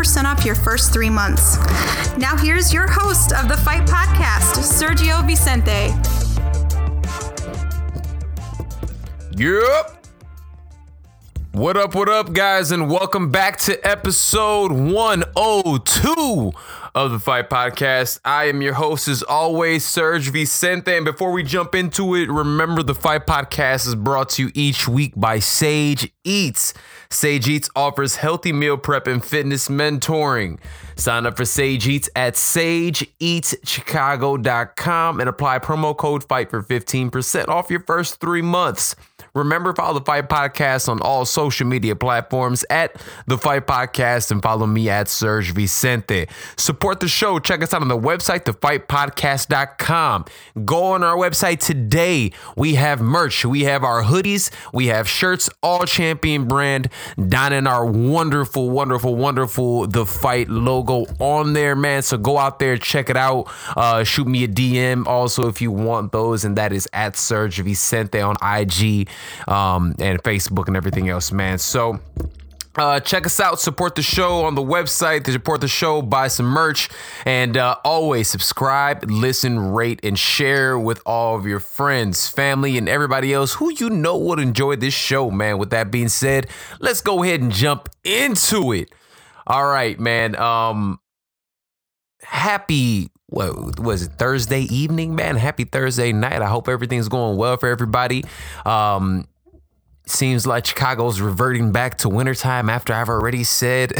off your first three months. Now, here's your host of the Fight Podcast, Sergio Vicente. Yep. What up, what up, guys, and welcome back to episode 102 of the Fight Podcast. I am your host, as always, Serge Vicente. And before we jump into it, remember the Fight Podcast is brought to you each week by Sage Eats. Sage Eats offers healthy meal prep and fitness mentoring. Sign up for Sage Eats at sageeatschicago.com and apply promo code FIGHT for 15% off your first three months. Remember, follow the Fight Podcast on all social media platforms at the Fight Podcast and follow me at Serge Vicente. Support the show. Check us out on the website, thefightpodcast.com. Go on our website today. We have merch. We have our hoodies. We have shirts, all champion brand, down in our wonderful, wonderful, wonderful The Fight logo on there, man. So go out there, check it out. Uh, shoot me a DM also if you want those, and that is at Serge Vicente on IG um, and Facebook and everything else, man. So. Uh, check us out, support the show on the website, to support the show, buy some merch, and uh, always subscribe, listen, rate, and share with all of your friends, family, and everybody else who you know would enjoy this show, man. With that being said, let's go ahead and jump into it. All right, man. Um, happy what was it Thursday evening, man? Happy Thursday night. I hope everything's going well for everybody. Um, seems like Chicago's reverting back to wintertime after I've already said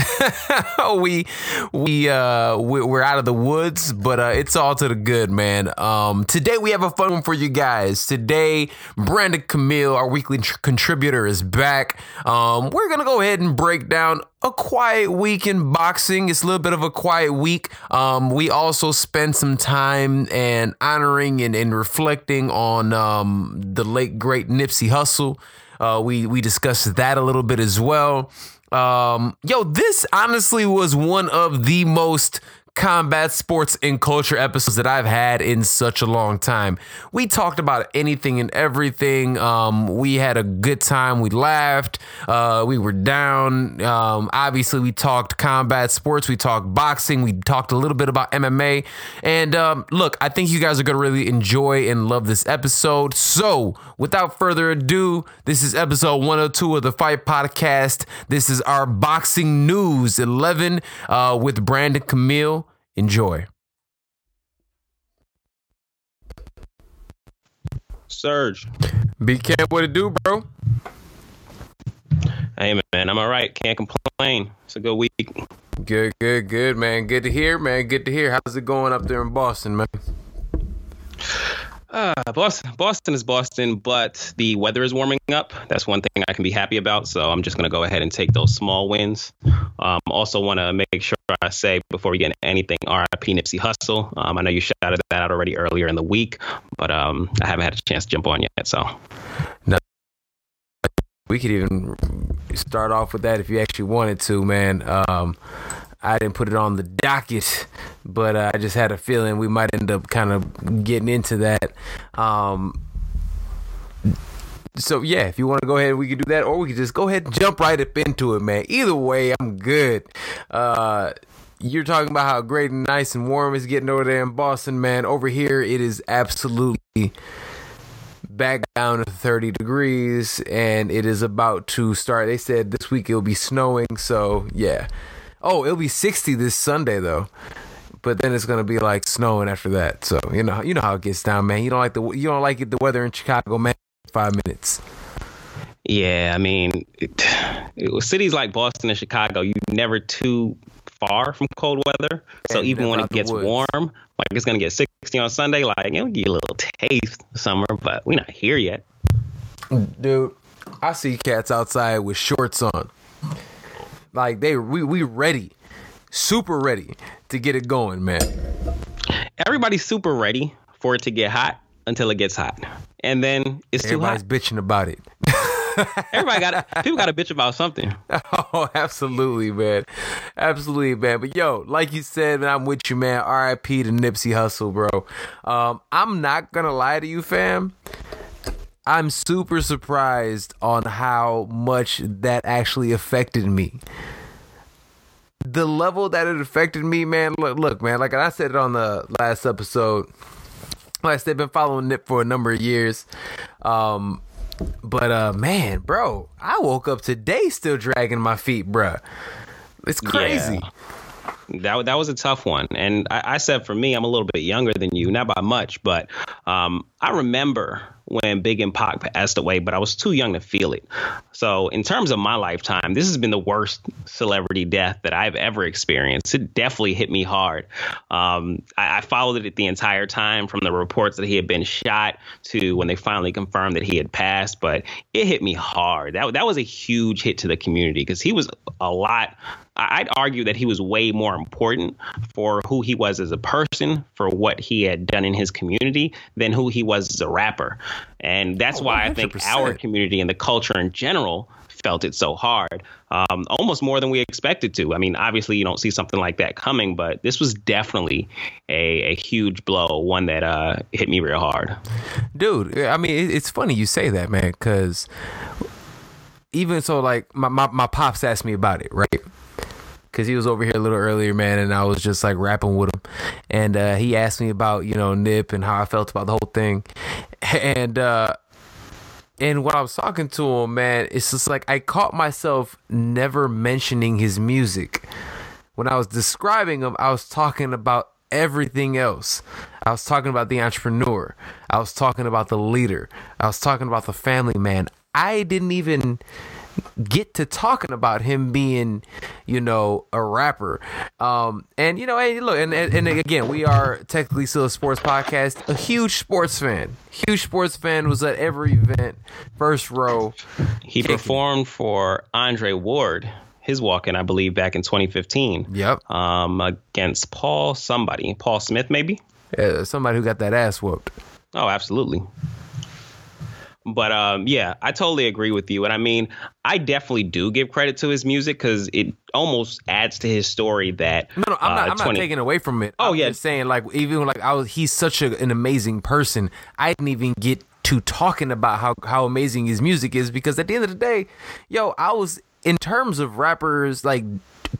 we we uh we're out of the woods, but uh, it's all to the good, man. Um, today we have a fun one for you guys. Today, Brandon Camille, our weekly tr- contributor, is back. Um, we're gonna go ahead and break down a quiet week in boxing. It's a little bit of a quiet week. Um, we also spend some time and honoring and, and reflecting on um, the late great Nipsey Hussle. Uh, we we discussed that a little bit as well. Um, yo, this honestly was one of the most combat sports and culture episodes that I've had in such a long time. We talked about anything and everything. Um, we had a good time. We laughed. Uh, we were down. Um, obviously, we talked combat sports. We talked boxing. We talked a little bit about MMA. And um, look, I think you guys are going to really enjoy and love this episode. So, without further ado, this is episode 102 of the Fight Podcast. This is our boxing news 11 uh, with Brandon Camille. Enjoy. Surge. BK, what it do, bro? Hey man, I'm all right. Can't complain. It's a good week. Good, good, good, man. Good to hear, man. Good to hear. How's it going up there in Boston, man? Uh, Boston, Boston is Boston, but the weather is warming up. That's one thing I can be happy about. So I'm just going to go ahead and take those small wins. Um, also, want to make sure I say before we get into anything, RIP Nipsey Hussle. Um, I know you shouted that out already earlier in the week, but um, I haven't had a chance to jump on yet. So, no. we could even start off with that if you actually wanted to, man. Um, I didn't put it on the docket, but uh, I just had a feeling we might end up kind of getting into that. Um, so yeah, if you want to go ahead, we could do that, or we could just go ahead and jump right up into it, man. Either way, I'm good. Uh, you're talking about how great and nice and warm it's getting over there in Boston, man. Over here, it is absolutely back down to 30 degrees, and it is about to start. They said this week it'll be snowing, so yeah. Oh, it'll be 60 this Sunday though. But then it's gonna be like snowing after that. So you know, you know how it gets down, man. You don't like the you don't like it, the weather in Chicago, man. Five minutes. Yeah, I mean, it, it, cities like Boston and Chicago, you never too far from cold weather. So And even when it gets warm, like it's gonna get 60 on Sunday, like know, get a little taste of summer, but we're not here yet. dude. I see cats outside with shorts on. Like they we we ready. Super ready to get it going, man. Everybody's super ready for it to get hot until it gets hot, and then it's too Everybody's hot. bitching about it. Everybody got people got to bitch about something. oh, absolutely, man. Absolutely, man. But yo, like you said, man, I'm with you, man. R.I.P. to Nipsey Hussle, bro. Um, I'm not gonna lie to you, fam. I'm super surprised on how much that actually affected me. The level that it affected me, man. Look, look, man. Like I said it on the last episode. Like I said, been following Nip for a number of years. Um, but uh, man, bro, I woke up today still dragging my feet, bruh. It's crazy. Yeah. That that was a tough one, and I, I said for me, I'm a little bit younger than you, not by much, but um, I remember when Big and Pac passed away, but I was too young to feel it. So in terms of my lifetime, this has been the worst celebrity death that I've ever experienced. It definitely hit me hard. Um, I, I followed it the entire time, from the reports that he had been shot to when they finally confirmed that he had passed. But it hit me hard. That that was a huge hit to the community because he was a lot. I'd argue that he was way more important for who he was as a person, for what he had done in his community, than who he was as a rapper. And that's Oh, why I think our community and the culture in general felt it so hard, um, almost more than we expected to. I mean, obviously, you don't see something like that coming, but this was definitely a, a huge blow, one that uh, hit me real hard. dude i mean it's funny you say that man because even so like my, my, my pops asked me about it right because he was over here a little earlier man and i was just like rapping with him and uh, he asked me about you know nip and how i felt about the whole thing and uh and when I was talking to him, man, it's just like I caught myself never mentioning his music. When I was describing him, I was talking about everything else. I was talking about the entrepreneur. I was talking about the leader. I was talking about the family man. I didn't even get to talking about him being, you know, a rapper. Um, and you know, hey, look, and, and and again, we are technically still a sports podcast. A huge sports fan, huge sports fan was at every event, first row. He performed for Andre Ward, his walk in, I believe, back in 2015. Yep, Um, against Paul somebody, Paul Smith, maybe. uh, somebody who got that ass whooped. Oh, absolutely. But um, yeah, I totally agree with you. And I mean, I definitely do give credit to his music because it almost adds to his story that. No, no, I'm not. uh, I'm 20 not taking away from it. Oh, I'm yeah. just saying like even like I was. He's such a, an amazing person. I didn't even get to talking about how how amazing his music is because at the end of the day, yo, I was in terms of rappers like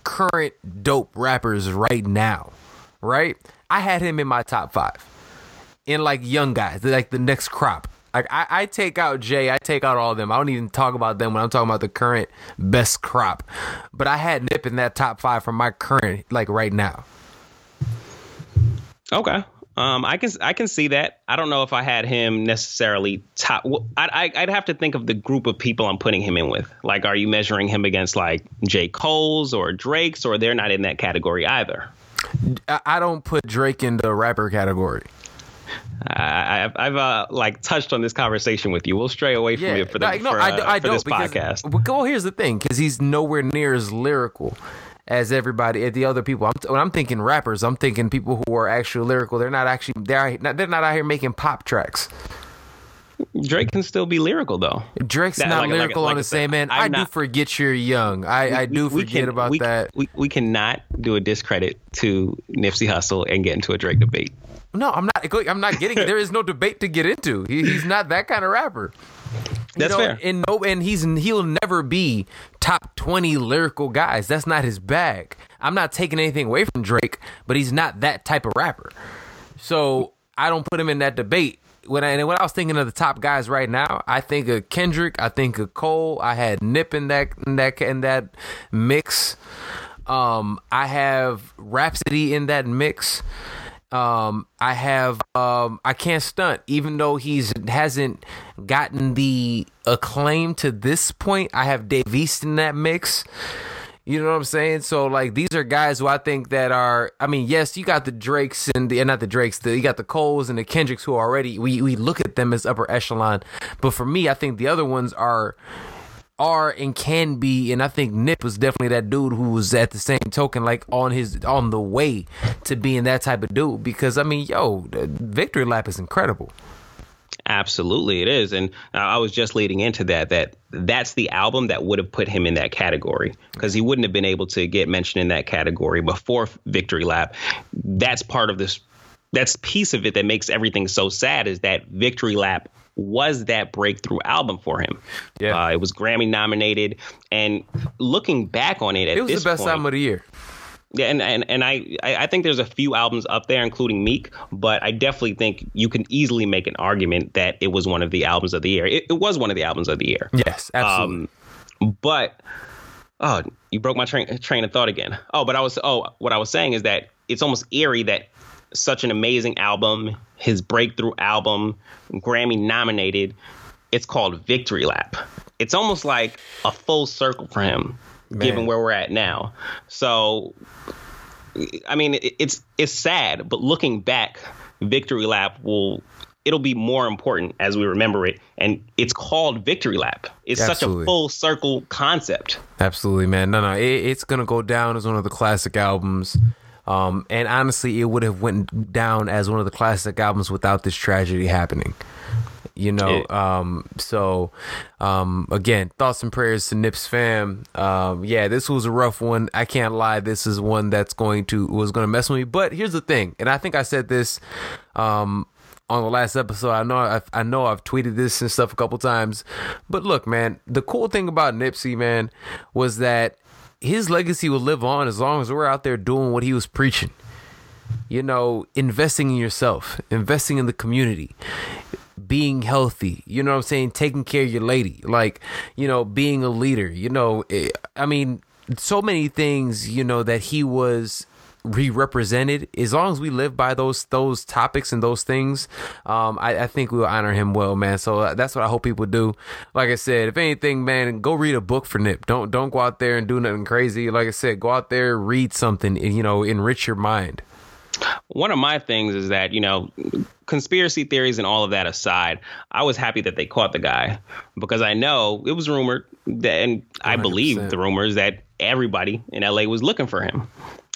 current dope rappers right now, right? I had him in my top five in like young guys, like the next crop. Like I, I take out Jay, I take out all of them. I don't even talk about them when I'm talking about the current best crop. But I had Nip in that top five from my current, like right now. Okay. Um, I can I can see that. I don't know if I had him necessarily top. Well, I, I I'd have to think of the group of people I'm putting him in with. Like, are you measuring him against like J. Cole's or Drake's, or they're not in that category either? I don't put Drake in the rapper category. I, I've, I've uh, like touched on this conversation with you. We'll stray away from it for, the, like, for, I, uh, I for this because, podcast. Well, here's the thing, because he's nowhere near as lyrical as everybody, the other people. I'm, when I'm thinking rappers, I'm thinking people who are actually lyrical. They're not actually they're not, they're not out here making pop tracks. Drake can still be lyrical though. Drake's That- not like- like- lyrical like on the same man. I'm do not- forget you're young. I, I do forget can- about we, that. We, we cannot do a discredit to Nipsey Hussle and get into a Drake debate. No, I'm not. I'm not getting. there is no debate to get into. He, he's not that kind of rapper. You That's know, fair. And no, and he's he'll never be top twenty lyrical guys. That's not his bag. I'm not taking anything away from Drake, but he's not that type of rapper. So I don't put him in that debate. When I and when I was thinking of the top guys right now, I think of Kendrick. I think of Cole. I had Nip in that in that in that mix. Um, I have Rapsody in that mix. Um, I have um, I can't stunt, even though he's hasn't gotten the acclaim to this point. I have Dave East in that mix. You know what I'm saying? So like these are guys who I think that are. I mean, yes, you got the Drakes and the not the Drakes. The, you got the Coles and the Kendricks who already we we look at them as upper echelon. But for me, I think the other ones are are and can be, and I think Nip was definitely that dude who was at the same token, like on his on the way to being that type of dude. Because I mean, yo, Victory Lap is incredible. Absolutely, it is, and I was just leading into that. That that's the album that would have put him in that category because he wouldn't have been able to get mentioned in that category before Victory Lap. That's part of this. That's piece of it that makes everything so sad is that Victory Lap was that breakthrough album for him. Yeah, uh, it was Grammy nominated, and looking back on it, it was the best point, album of the year. Yeah, and, and, and I, I think there's a few albums up there, including Meek, but I definitely think you can easily make an argument that it was one of the albums of the year. It, it was one of the albums of the year. Yes, absolutely. Um, but oh, you broke my train train of thought again. Oh, but I was oh, what I was saying is that it's almost eerie that such an amazing album, his breakthrough album, Grammy nominated, it's called Victory Lap. It's almost like a full circle for him Man. given where we're at now. So, I mean, it's it's sad, but looking back, Victory Lap will it'll be more important as we remember it. And it's called Victory Lap. It's Absolutely. such a full circle concept. Absolutely, man. No, no, it, it's gonna go down as one of the classic albums. Um, and honestly, it would have went down as one of the classic albums without this tragedy happening you know. Um, so um, again, thoughts and prayers to Nips fam. Um, yeah, this was a rough one. I can't lie. This is one that's going to was going to mess with me. But here's the thing, and I think I said this um, on the last episode. I know I've, I know I've tweeted this and stuff a couple times. But look, man, the cool thing about Nipsey, man, was that his legacy will live on as long as we're out there doing what he was preaching. You know, investing in yourself, investing in the community, being healthy, you know what I'm saying? Taking care of your lady, like, you know, being a leader, you know, eh, I mean, so many things, you know, that he was re represented. As long as we live by those those topics and those things, um, I, I think we'll honor him well, man. So uh, that's what I hope people do. Like I said, if anything, man, go read a book for Nip. Don't don't go out there and do nothing crazy. Like I said, go out there, read something, and you know, enrich your mind. One of my things is that, you know, conspiracy theories and all of that aside, I was happy that they caught the guy because I know it was rumored that, and I 100%. believe the rumors that everybody in LA was looking for him.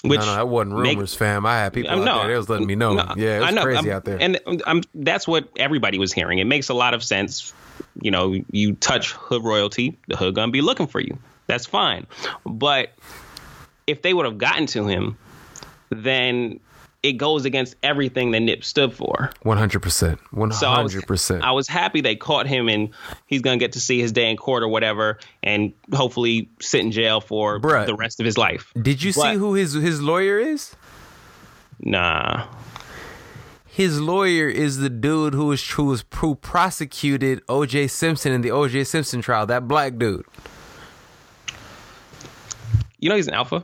Which no, no, that wasn't rumors, make, fam. I had people um, out no, there. They was letting me know. No, yeah, it was know, crazy I'm, out there. And I'm, that's what everybody was hearing. It makes a lot of sense. You know, you touch hood royalty, the hood gonna be looking for you. That's fine. But if they would have gotten to him, then it goes against everything that Nip stood for. One hundred percent. One hundred percent. I was happy they caught him and he's gonna get to see his day in court or whatever, and hopefully sit in jail for Bruh, the rest of his life. Did you but, see who his his lawyer is? Nah. His lawyer is the dude who was who was who prosecuted O.J. Simpson in the O.J. Simpson trial. That black dude. You know he's an alpha.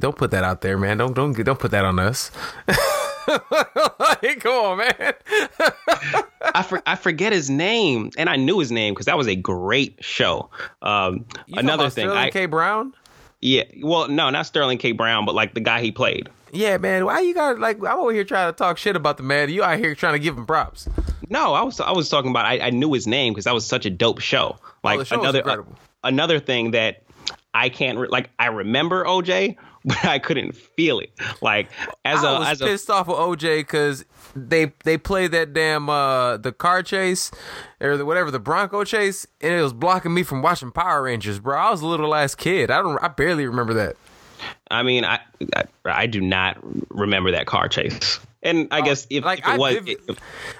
Don't put that out there, man. Don't don't don't put that on us. hey, come on, man. I for, I forget his name, and I knew his name because that was a great show. Um, another thing, Sterling I, K. Brown. Yeah, well, no, not Sterling K. Brown, but like the guy he played. Yeah, man. Why you got like? I'm over here trying to talk shit about the man. You out here trying to give him props. No, I was I was talking about. I, I knew his name because that was such a dope show. Oh, like oh, another uh, another thing that I can't re- like. I remember OJ, but I couldn't feel it. Like as I a was as pissed a, off with OJ because they they played that damn uh the car chase or the, whatever the Bronco chase, and it was blocking me from watching Power Rangers, bro. I was a little ass kid. I don't. I barely remember that. I mean, I, I, I do not remember that car chase. And I uh, guess if, like if it I was, vivid, if,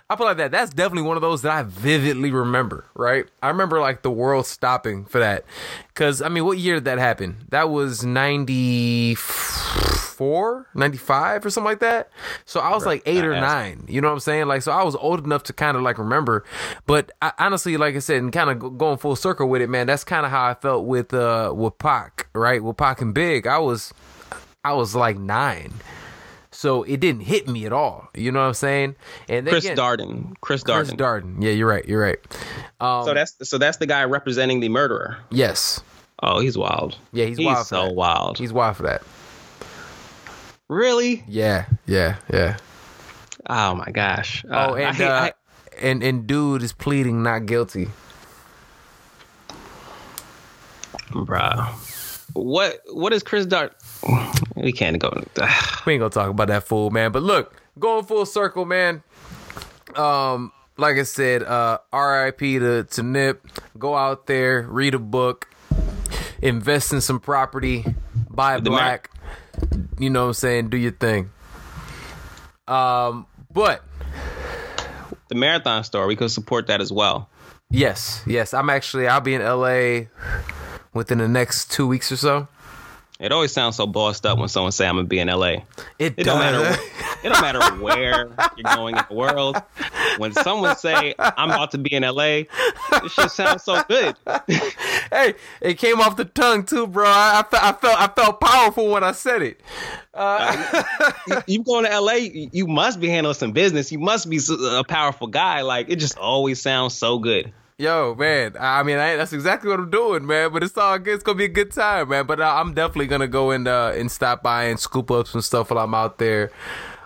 I feel like that. That's definitely one of those that I vividly remember. Right, I remember like the world stopping for that. Because I mean, what year did that happen? That was 94, 95 or something like that. So I was like eight or nine. You know what I'm saying? Like, so I was old enough to kind of like remember. But I, honestly, like I said, and kind of going full circle with it, man. That's kind of how I felt with uh with Pac, right? With Pac and Big, I was, I was like nine so it didn't hit me at all. You know what I'm saying? And Chris again, Darden, Chris Darden, Chris Darden. Yeah, you're right. You're right. Um, so that's so that's the guy representing the murderer. Yes. Oh, he's wild. Yeah, he's, wild. For so that. wild. He's wild for that. really? Yeah, yeah, yeah. Oh my gosh. Oh, Uh, I and hate- uh, I- and and dude is pleading not guilty. bruh. What what is Chris Dart? We can't go. We ain't gonna talk about that fool, man. But look, going full circle, man. Um, like I said, uh, R.I.P. to to Nip. Go out there, read a book, invest in some property, buy black. you know what I'm saying? Do your thing. Um, but The marathon store, we could support that as well. yes, yes, I'm actually I'll be in L.A. within the next two weeks or so. It always sounds so bossed up when someone say I'm gonna be in LA. It, It don't matter. does. It don't matter where you're going in the world. When someone say I'm about to be in LA, it shit sounds so good. hey, it came off the tongue too, bro. I, I, felt, I felt I felt powerful when I said it. Uh, you going to LA, you must be handling some business. You must be a powerful guy. Like it just always sounds so good. Yo, man. I mean, I, that's exactly what I'm doing, man. But it's all good. It's gonna be a good time, man. But uh, I'm definitely gonna go and uh, and stop by and scoop up some stuff while I'm out there.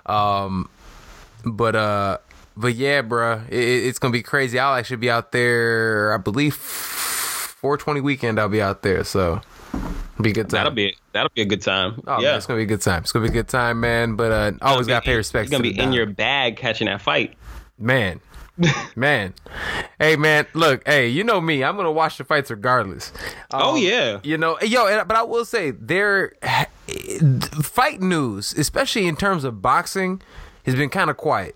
Um, but uh, but yeah, bruh, it, it- it's gonna be crazy. I'll actually be out there. I believe 420 weekend. I'll be out there, so it'll be a good time. That'll be that'll be a good time. Oh, yeah, man, it's gonna be a good time. It's gonna be a good time, man. But uh, always gotta pay respect. You're gonna to be in your bag catching that fight. Man. man. Hey man, look, hey, you know me. I'm gonna watch the fights regardless. oh Um, yeah. You know, yo, and- but I will say there fight news, especially in terms of boxing, has been kind of quiet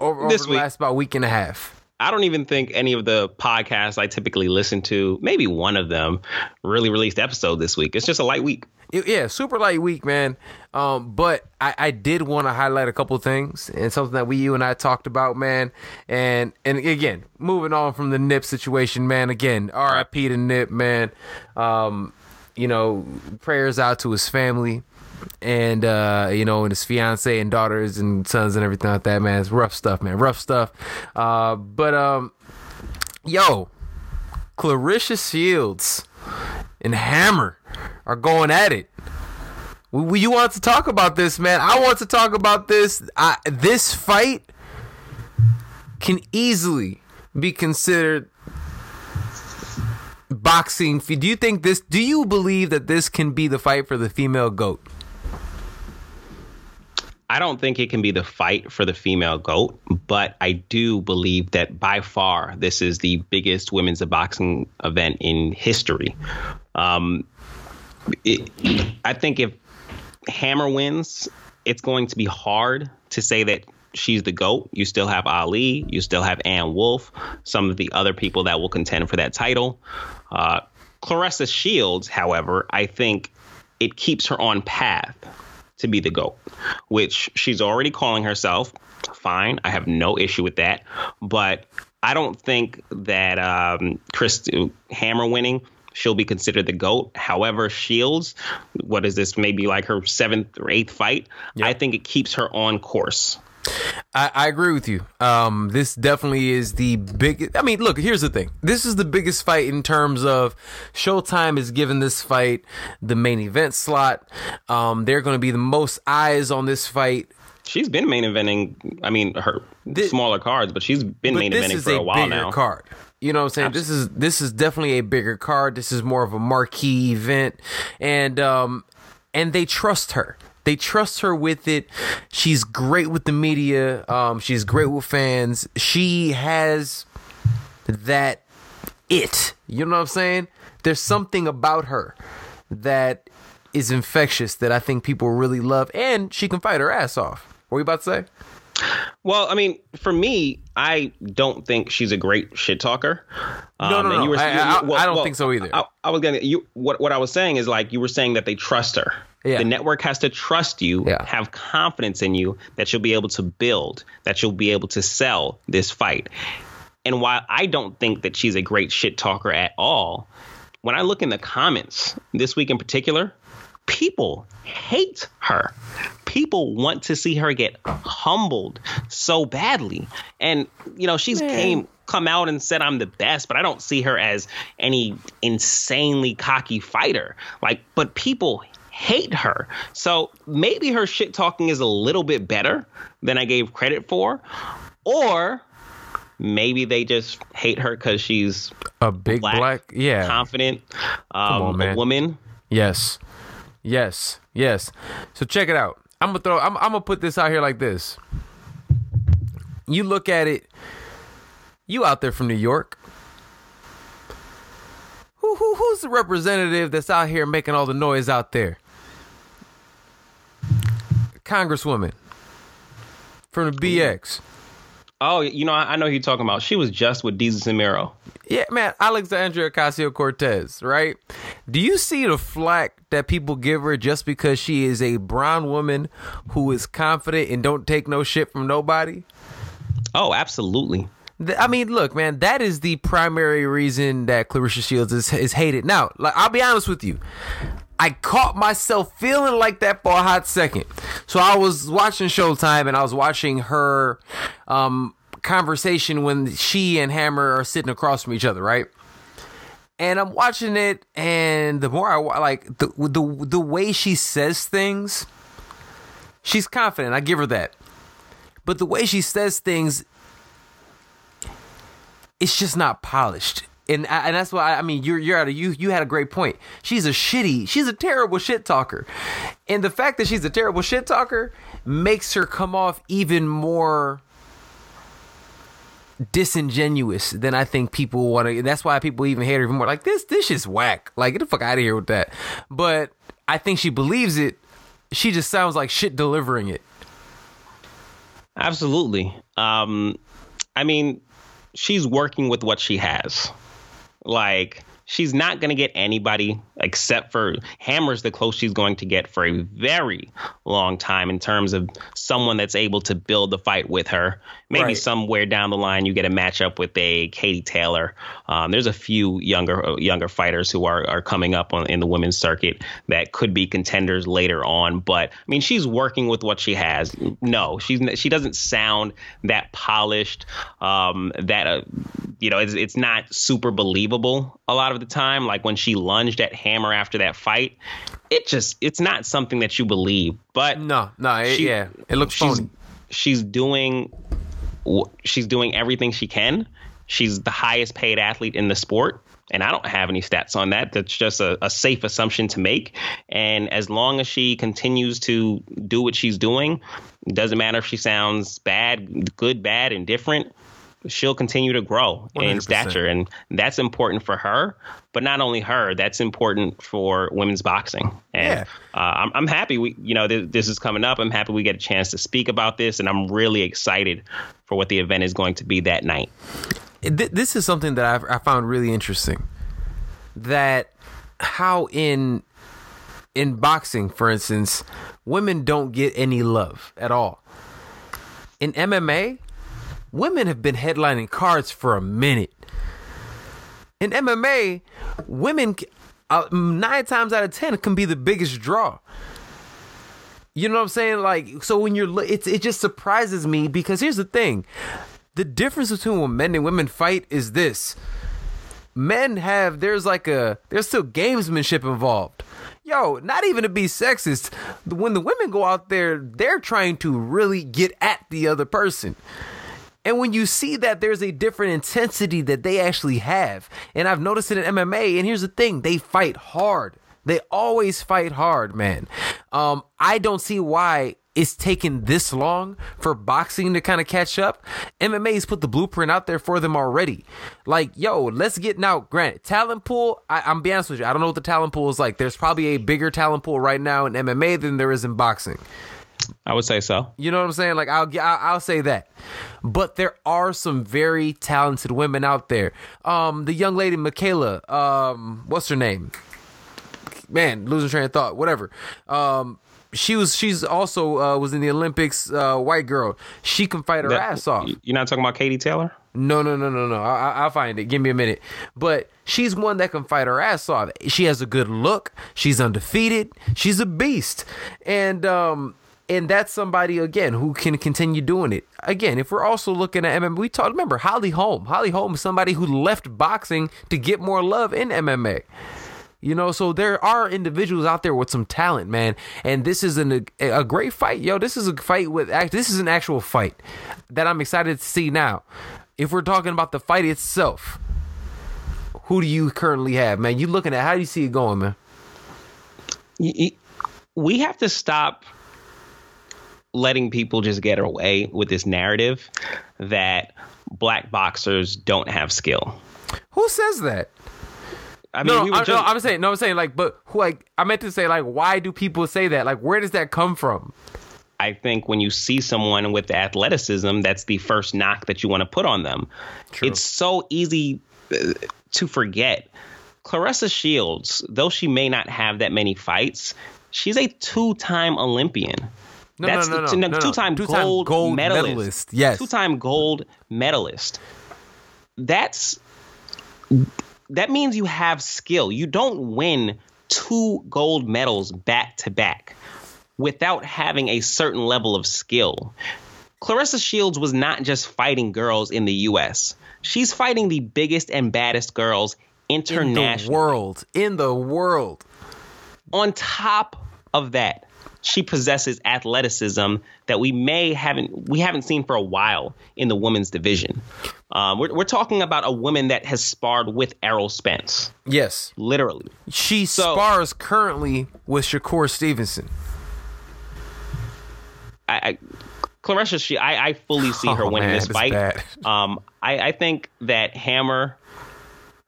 over, over the week. last about week and a half. I don't even think any of the podcasts I typically listen to, maybe one of them, really released episode this week. It's just a light week. It- yeah, super light week, man. Um, but I, I did want to highlight a couple things and something that we, you and I talked about, man. And and again, moving on from the Nip situation, man. Again, R.I.P. to Nip, man. Um, you know, prayers out to his family and uh, you know, and his fiance and daughters and sons and everything like that, man. It's rough stuff, man. Rough stuff. Uh, but um, yo, Claressa Shields and Hammer are going at it. We, you want to talk about this, man? I want to talk about this. I, this fight can easily be considered boxing. Do you think this? Do you believe that this can be the fight for the female goat? I don't think it can be the fight for the female GOAT, but I do believe that by far this is the biggest women's boxing event in history. Um, it, I think if Hammer wins, it's going to be hard to say that she's the GOAT. You still have Ali, you still have Ann Wolfe, some of the other people that will contend for that title. Uh, Claressa Shields, however, I think it keeps her on path to be the GOAT, which she's already calling herself. Fine. I have no issue with that. But I don't think that um, Chris Hammer winning, she'll be considered the GOAT. However, Shields, what is this, maybe like her seventh or eighth fight? I think it keeps her on course. I, I agree with you. Um, this definitely is the biggest. I mean, look, here's the thing. This is the biggest fight in terms of Showtime is giving this fight the main event slot. Um, they're going to be the most eyes on this fight. She's been main eventing, I mean, her This- smaller cards, but she's been But main eventing for a, a, while now. card. You know what I'm saying? This is this is definitely a bigger card. This is more of a marquee event, and um, and they trust her. They trust her with it. She's great with the media. Um, she's great with fans. She has that it. You know what I'm saying? There's something about her that is infectious that I think people really love, and she can fight her ass off. What were you about to say? Well, I mean, for me, I don't think she's a great shit talker. No, no, Um, and no. you were- I- well- I don't well, think so either. I, I was gonna. You what? What I was saying is like you were saying that they trust her. Yeah. The network has to trust you, Yeah. have confidence in you that you'll be able to build, that you'll be able to sell this fight. And while I don't think that she's a great shit talker at all, when I look in the comments this week in particular, people hate her. People want to see her get humbled so badly. And you know, she's came come out and said I'm the best, but I don't see her as any insanely cocky fighter. Like, but people hate her. So maybe her shit talking is a little bit better than I gave credit for. Or maybe they just hate her because she's a big black, black yeah, confident um, on, a woman. Yes, yes, yes. So check it out. I'm gonna throw. I'm, I'm gonna put this out here like this. You look at it. You out there from New York. Who, who who's the representative that's out here making all the noise out there? Congresswoman from the BX. Oh, you know, I, know who you're talking about. She was just with Desus and Mero. Yeah, man, Alexandria Ocasio Cortez, right? Do you see the flack that people give her just because she is a brown woman who is confident and don't take no shit from nobody? Oh, absolutely. I mean, look, man, that is the primary reason that Claressa Shields is, is hated. Now, like, I'll be honest with you. I caught myself feeling like that for a hot second. So I was watching Showtime and I was watching her um, conversation when she and Hammer are sitting across from each other, right? And I'm watching it, and the more I like the the the way she says things, she's confident. I give her that, but the way she says things, it's just not polished and and that's why I mean you're you're at a you you had a great point. She's a shitty, she's a terrible shit talker, and the fact that she's a terrible shit talker makes her come off even more disingenuous than I think people want to. That's why people even hate her even more. Like this, this is whack. Like get the fuck out of here with that. But I think she believes it. She just sounds like shit delivering it. Absolutely. Um, I mean, she's working with what she has. Like she's not to get anybody except for Hammer's the close she's going to get for a very long time in terms of someone that's able to build the fight with her. Maybe right. somewhere down the line you get a matchup with a Katie Taylor. Um, there's a few younger younger fighters who are are coming up on in the women's circuit that could be contenders later on. But I mean, she's working with what she has. No, she's she doesn't sound that polished. Um, that uh, you know, it's it's not super believable a lot of the time. Like when she lunged at Hammer after that fight, it just it's not something that you believe. But no, no, it, she, yeah, it looks she's, phony. She's doing she's doing everything she can. She's the highest paid athlete in the sport. And I don't have any stats on that. That's just a, a safe assumption to make. And as long as she continues to do what she's doing, doesn't matter if she sounds bad, good, bad, indifferent she'll continue to grow 100%. in stature and that's important for her but not only her that's important for women's boxing and yeah. uh, I'm, I'm happy we you know th- this is coming up i'm happy we get a chance to speak about this and i'm really excited for what the event is going to be that night this is something that I've, i found really interesting that how in in boxing for instance women don't get any love at all in mma women have been headlining cards for a minute. In MMA, women uh, nine times out of ten can be the biggest draw. You know what I'm saying? Like, so when you're, it's it just surprises me because here's the thing: the difference between when men and women fight is this: men have there's like a there's still gamesmanship involved. Yo, not even to be sexist, when the women go out there, they're trying to really get at the other person. And when you see that there's a different intensity that they actually have, and I've noticed it in MMA, and here's the thing they fight hard. They always fight hard, man. Um, I don't see why it's taken this long for boxing to kind of catch up. MMA's put the blueprint out there for them already. Like, yo, let's get now. Granted, talent pool. I, am be honest with you. I don't know what the talent pool is like. There's probably a bigger talent pool right now in MMA than there is in boxing. I would say so. You know what I'm saying? Like I'll I'll, say that. But there are some very talented women out there. Um, the young lady Mikaela, um, what's her name? Man, losing train of thought. Whatever. Um, she was she's also uh, was in the Olympics. Uh, white girl. She can fight her that, ass off. You're not talking about Katie Taylor? No, no, no, no, no. I, will find it. Give me a minute. But she's one that can fight her ass off. She has a good look. She's undefeated. She's a beast. And um, And that's somebody again who can continue doing it. Again, if we're also looking at MMA, we talked. Remember Holly Holm. Holly Holm is somebody who left boxing to get more love in MMA. You know, so there are individuals out there with some talent, man. And this is an, a, a great fight, yo. This is a fight with. This is an actual fight that I'm excited to see now. If we're talking about the fight itself, who do you currently have, man? You looking at how do you see it going, man? We have to stop letting people just get away with this narrative that black boxers don't have skill. Who says that? I mean, no, we I, just, no, I'm saying, no, I'm saying, like, but who, like, I meant to say, like, why do people say that? Like, where does that come from? I think when you see someone with the athleticism, that's the first knock that you want to put on them. True. It's so easy uh, to forget. Claressa Shields, though she may not have that many fights, she's a two-time Olympian. No, That's no, no, the no, no, two-time, Two-time gold, gold medalist. medalist, yes. two-time gold medalist. That's that means you have skill. You don't win two gold medals back to back without having a certain level of skill. Claressa Shields was not just fighting girls in the US. She's fighting the biggest and baddest girls In the world, in the world. On top of that, she possesses athleticism that we may haven't we haven't seen for a while in the women's division. Um, we're, we're talking about a woman that has sparred with Errol Spence, Yes, literally. she So- spars currently with Shakur Stevenson. I, I Claressa, she I, I fully see her Oh, winning man, this fight. Um, I, I think that Hammer.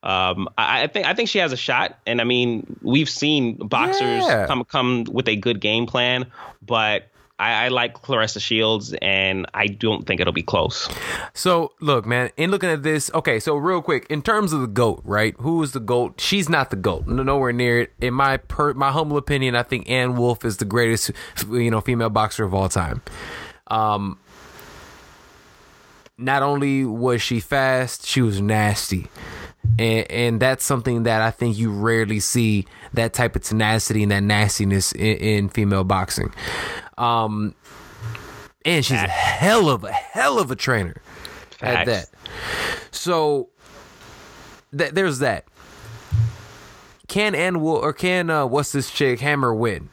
Um, I, I think I think she has a shot, and I mean we've seen boxers Yeah. come come with a good game plan, but I, I like Claressa Shields, and I don't think it'll be close. So look, man, in looking at this, okay, so real quick, in terms of the goat, right? Who is the goat? She's not the goat. No, nowhere near it. In my per, my humble opinion, I think Ann Wolfe is the greatest, you know, female boxer of all time. Um, not only was she fast, she was nasty. And, and that's something that I think you rarely see that type of tenacity and that nastiness in, in female boxing. Um, and she's a hell of a hell of a trainer at that. So th- there's that. Can and will or can uh, what's this chick Hammer win?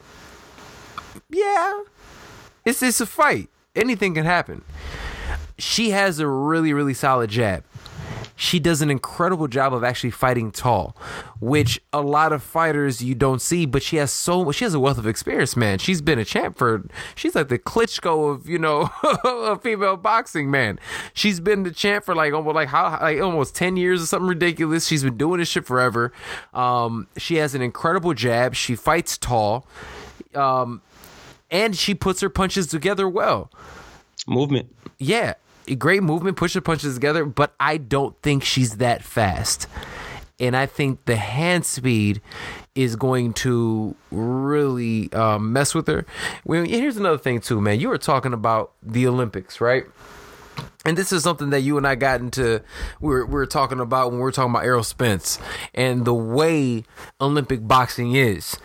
Yeah, it's it's a fight. Anything can happen. She has a really really solid jab. She does an incredible job of actually fighting tall, which a lot of fighters you don't see. But she has so she has a wealth of experience, man. She's been a champ for. She's like the Klitschko of you know of female boxing, man. She's been the champ for like almost like how like almost ten years or something ridiculous. She's been doing this shit forever. Um, she has an incredible jab. She fights tall, um, and she puts her punches together well Movement. yeah, great movement, push the punches together, but I don't think she's that fast. And I think the hand speed is going to really um, mess with her. Well, here's another thing too, man. You were talking about the Olympics, right? And this is something that you and I got into. We were, we were talking about when we were talking about Errol Spence and the way Olympic boxing is.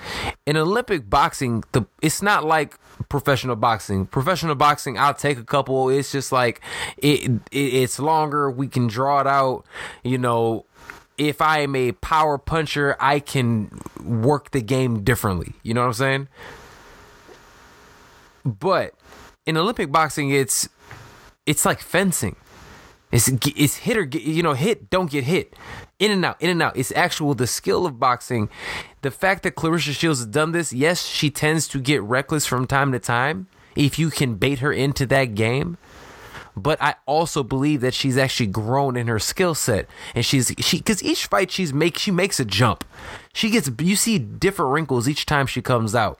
In Olympic boxing, the it's not like professional boxing. Professional boxing, I'll take a couple. It's just like it, it it's longer. We can draw it out. You know, if I am a power puncher, I can work the game differently. You know what I'm saying? But in Olympic boxing, it's it's like fencing. It's it's hit or get, you know hit don't get hit, in and out in and out. It's actual the skill of boxing. The fact that Claressa Shields has done this, yes, she tends to get reckless from time to time. If you can bait her into that game, but I also believe that she's actually grown in her skill set, and she's she because each fight she's make she makes a jump. She gets you see different wrinkles each time she comes out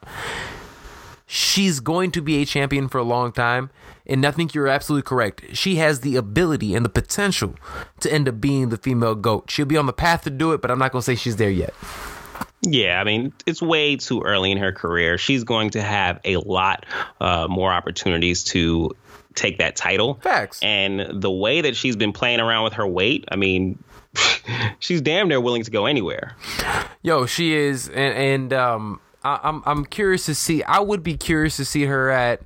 she's going to be a champion for a long time. And I think you're absolutely correct. She has the ability and the potential to end up being the female GOAT. She'll be on the path to do it, but I'm not going to say she's there yet. Yeah, I mean, it's way too early in her career. She's going to have a lot uh, more opportunities to take that title. Facts. And the way that she's been playing around with her weight, I mean, she's damn near willing to go anywhere. Yo, she is, and, and um, I, I'm I'm curious to see. I would be curious to see her at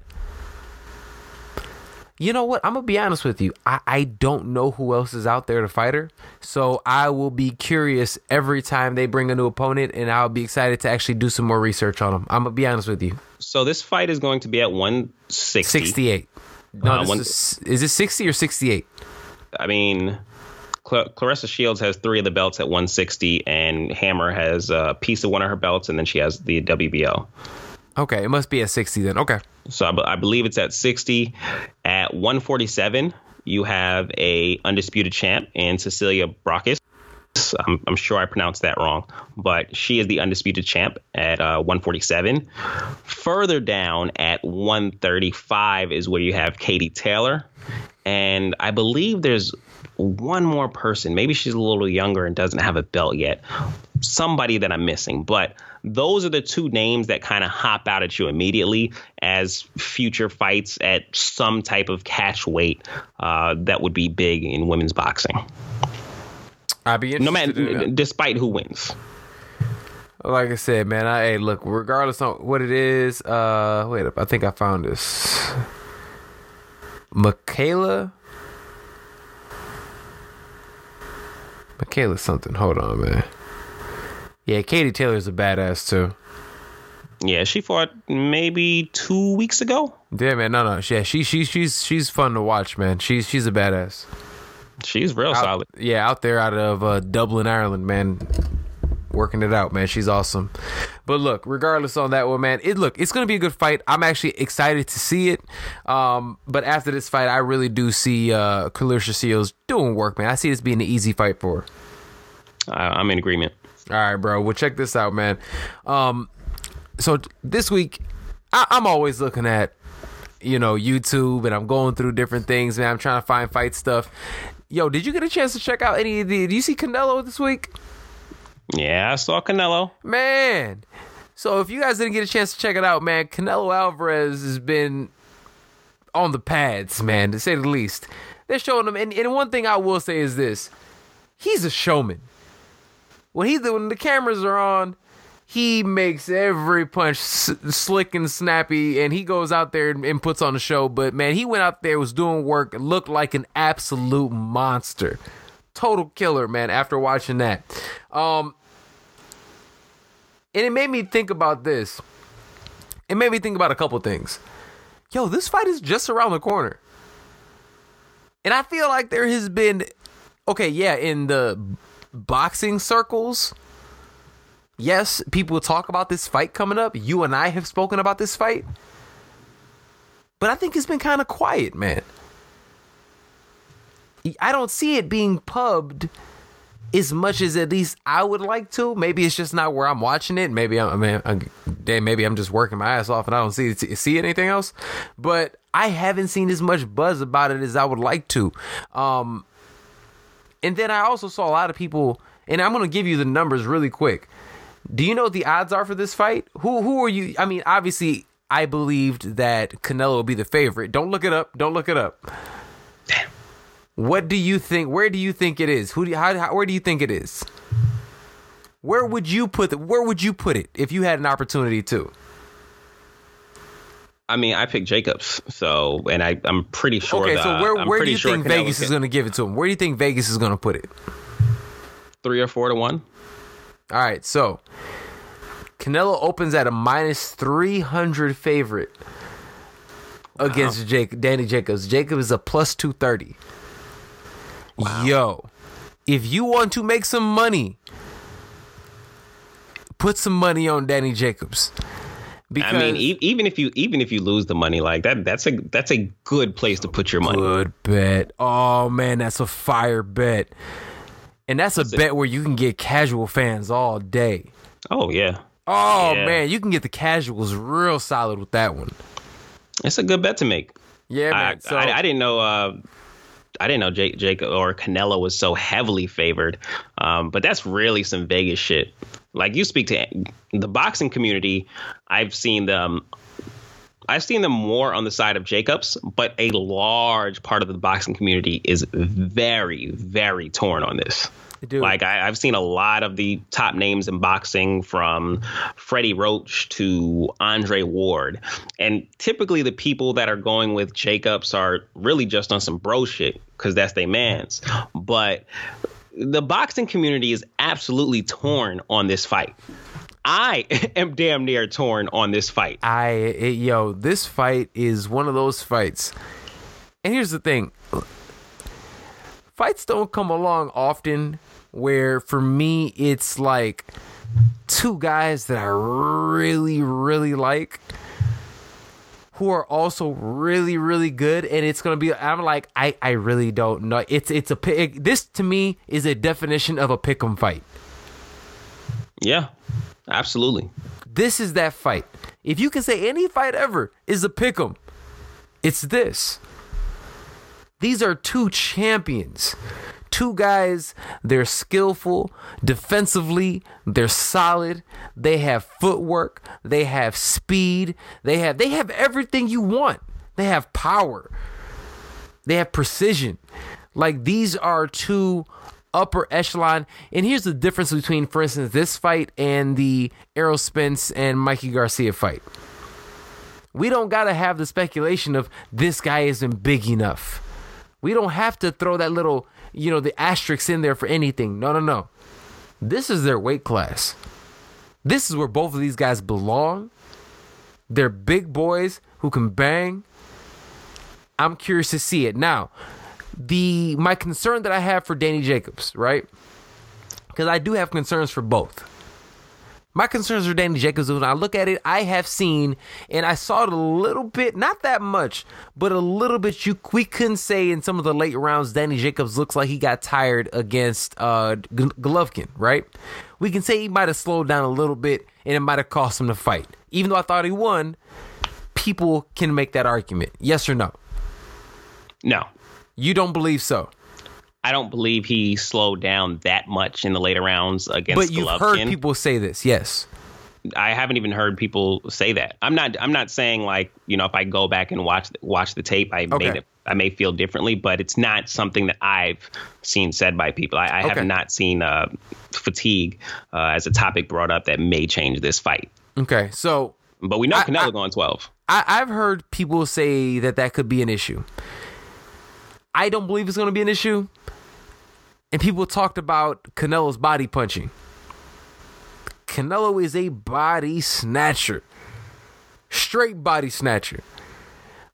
you know what? I'm gonna be honest with you. I, I don't know who else is out there to fight her, so I will be curious every time they bring a new opponent, and I'll be excited to actually do some more research on them. I'm gonna be honest with you. So this fight is going to be at 160. 68. No, Uh, one- is, is it 60 or 68? I mean, Cl- Claressa Shields has three of the belts at 160, and Hammer has a piece of one of her belts, and then she has the WBO. Okay, it must be at 60 then. Okay. So I, believe it's at 60. At 147, you have a undisputed champ in Cecilia Brakis. I'm, I'm sure I pronounced that wrong, but she is the undisputed champ at uh, 147. Further down at 135 is where you have Katie Taylor. And I believe there's one more person. Maybe she's a little younger and doesn't have a belt yet. Somebody that I'm missing. But those are the two names that kind of hop out at you immediately as future fights at some type of catch weight uh, that would be big in women's boxing. I'd be No interested. in matter, despite who wins. Like I said, man, I hey, look, regardless on what it is, uh wait up, I think I found this. Michaela Michaela something. Hold on, man. Yeah, Katie Taylor's a badass too. Yeah, she fought maybe two weeks ago. Yeah, man, no, no, yeah, she, she, she's, she's fun to watch, man. She's, she's a badass. She's real Out- solid. Yeah, out there out of uh, Dublin, Ireland, man. Working it out, man. She's awesome. But look, regardless on that one, man, it look, it's gonna be a good fight. I'm actually excited to see it. Um, but after this fight, I really do see uh Shields doing work, man. I see this being an easy fight for her. I, I'm in agreement. All right, bro. Well, check this out, man. Um, so this week, I- I'm always looking at, you know, YouTube, and I'm going through different things, man. I'm trying to find fight stuff. Yo, did you get a chance to check out any of the? Did you see Canelo this week? Yeah, I saw Canelo. Man. So if you guys didn't get a chance to check it out, man, Canelo Alvarez has been on the pads, man, to say the least. They're showing him, and, and one thing I will say is this: he's a showman. When he when the cameras are on, he makes every punch s- slick and snappy, and he goes out there and, and puts on a show. But man, he went out there, was doing work, looked like an absolute monster, total killer, man. After watching that, um, and it made me think about this. It made me think about a couple things. Yo, this fight is just around the corner. And I feel like there has been okay, yeah, in the boxing circles, yes, people talk about this fight coming up. You and I have spoken about this fight. But I think it's been kind of quiet, man. I don't see it being pubbed as much as at least I would like to. Maybe it's just not where I'm watching it. Maybe I'm, I mean, maybe I'm just working my ass off and I don't see see anything else. But I haven't seen as much buzz about it as I would like to. Um, and then I also saw a lot of people, and I'm gonna give you the numbers really quick. Do you know what the odds are for this fight? Who who are you? I mean, obviously, I believed that Canelo would be the favorite. Don't look it up. Don't look it up. What do you think? Where do you think it is? Who? Do you, how, how? Where do you think it is? Where would you put the, Where would you put it if you had an opportunity to? I mean, I picked Jacobs, so and I I'm pretty sure. Okay, so where I'm where do you sure think Vegas is going to give it to him? Where do you think Vegas is going to put it? three or four to one? All right, so Canelo opens at a minus 300 favorite against Jake Danny Jacobs. Jacob is a plus 230. Yo, if you want to make some money, put some money on Danny Jacobs. Because I mean, e- even if you even if you lose the money like that, that's a that's a good place to put your money. good bet. Oh man, that's a fire bet. And that's a bet where you can get casual fans all day. Oh yeah, Oh Yeah. man, you can get the casuals real solid with that one. it's a good bet to make. Yeah, I, man. so, I, I didn't know. Uh, I didn't know Jake, Jake or Canelo was so heavily favored. Um, but that's really some Vegas shit. Like you speak to the boxing community, I've seen them. I've seen them more on the side of Jacobs, but a large part of the boxing community is very, very torn on this. Dude. Like I, have seen a lot of the top names in boxing, from Freddie Roach to Andre Ward, and typically the people that are going with Jacobs are really just on some bro shit because that's their man's. But the boxing community is absolutely torn on this fight. I am damn near torn on this fight. I it, yo, this fight is one of those fights. And here's the thing. Fights don't come along often where for me it's like two guys that I really really like who are also really really good and it's going to be I'm like I I really don't know. It's it's a pick this to me is a definition of a pick 'em fight. Yeah. Absolutely. This is that fight. If you can say any fight ever is a pick 'em, it's this. These are two champions two guys, they're skillful defensively, they're solid, they have footwork, they have speed, they have they have everything you want. They have power. They have precision. Like these are two upper echelon. And here's the difference between, for instance, this fight and the Errol Spence and Mikey Garcia fight. We don't got to have the speculation of this guy isn't big enough. We don't have to throw that little you know, the asterisks in there for anything. No, no, no. This is their weight class. This is where both of these guys belong. They're big boys who can bang. I'm curious to see it. Now, the my concern that I have for Danny Jacobs, right? Because I do have concerns for both. My concerns are Danny Jacobs. When I look at it, I have seen, and I saw it a little bit, not that much, but a little bit. You we couldn't say in some of the late rounds, Danny Jacobs looks like he got tired against uh, Golovkin, right? We can say he might have slowed down a little bit, and it might have cost him the fight. Even though I thought he won, people can make that argument. Yes or no? No. You don't believe so? I don't believe he slowed down that much in the later rounds against. But you've Golovkin. heard people say this, yes. I haven't even heard people say that. I'm not. I'm not saying like you know if I go back and watch watch the tape, I okay. may I may feel differently, but it's not something that I've seen said by people. I, I okay. have not seen uh, fatigue uh, as a topic brought up that may change this fight. Okay, so but we know I, Canelo I, going twelve. I, I've heard people say that that could be an issue. I don't believe it's going to be an issue and people talked about Canelo's body punching. Canelo is a body snatcher. Straight body snatcher.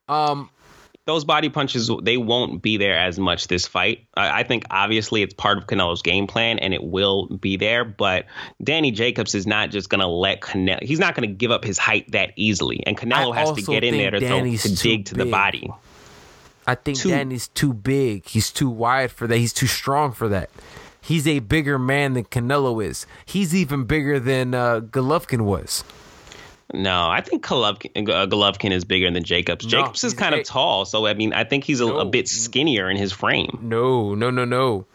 Um those body punches they won't be there as much this fight. I, I, think obviously it's part of Canelo's game plan and it will be there, but Danny Jacobs is not just gonna let Canelo. He's not gonna give up his height that easily, and Canelo I has to get in there to, to dig to the body. I think too, Danny's too big. He's too wide for that. He's too strong for that. He's a bigger man than Canelo is. He's even bigger than uh, Golovkin was. No, I think Golovkin, uh, Golovkin is bigger than Jacobs. No, Jacobs is kind of tall, so I mean, I think he's a, no, a, bit skinnier in his frame. No, no, no, no.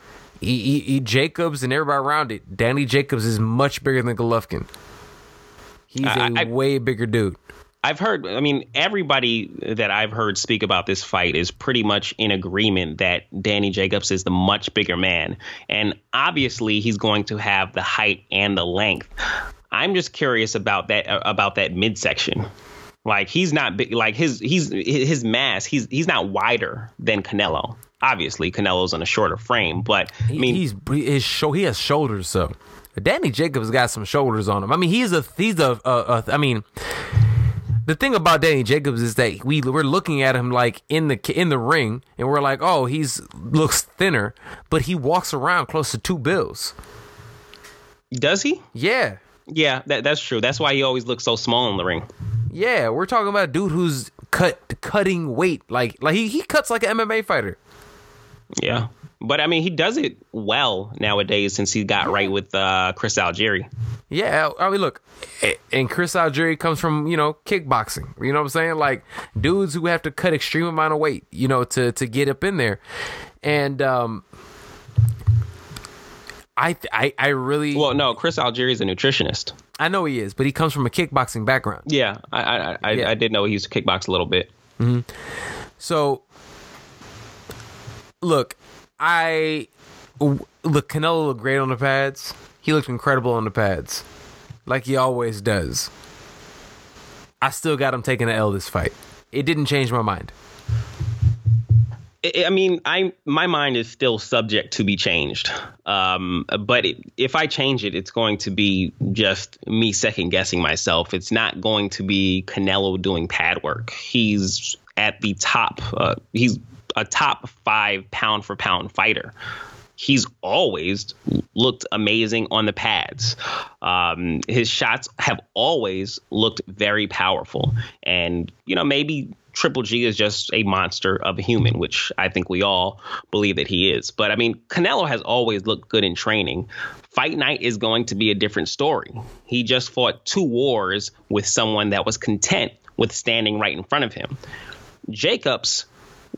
He, he, he, Jacobs and everybody around it. Danny Jacobs is much bigger than Golovkin. He's a I, way bigger dude. I've heard, I mean, everybody that I've heard speak about this fight is pretty much in agreement that Danny Jacobs is the much bigger man. And obviously, he's going to have the height and the length. I'm just curious about that uh, about that midsection. Like he's not big, like his he's his mass. He's he's not wider than Canelo. Obviously, Canelo's on a shorter frame, but I mean, he's his show. He has shoulders, so Danny Jacobs got some shoulders on him. I mean, he's a he's a, a, a I mean the thing about Danny Jacobs is that we we're looking at him like in the in the ring, and we're like, oh, he's looks thinner, but he walks around close to two bills. Does he? Yeah. Yeah, that, that's true. That's why he always looks so small in the ring. Yeah, we're talking about a dude who's cut cutting weight like like he, he cuts like an MMA fighter. Yeah. But I mean, he does it well nowadays since he got right with uh, Chris Algieri. Yeah, I mean, look, and Chris Algieri comes from you know kickboxing. You know what I'm saying? Like dudes who have to cut extreme amount of weight, you know, to to get up in there, and um, I I I really well no, Chris Algieri is a nutritionist. I know he is, but he comes from a kickboxing background. Yeah, I I I, yeah. I did know he used to kickbox a little bit. Mm-hmm. So, look, I look, Canelo looked great on the pads. He looked incredible on the pads, like he always does. I still got him taking the L this fight. It didn't change my mind. I mean, I my mind is still subject to be changed. Um, but it, if I change it, it's going to be just me second guessing myself. It's not going to be Canelo doing pad work. He's at the top. Uh, he's a top five pound for pound fighter he's always looked amazing on the pads. Um, his shots have always looked very powerful. And, you know, maybe Triple G is just a monster of a human, which I think we all believe that he is. But I mean, Canelo has always looked good in training. Fight night is going to be a different story. He just fought two wars with someone that was content with standing right in front of him. Jacobs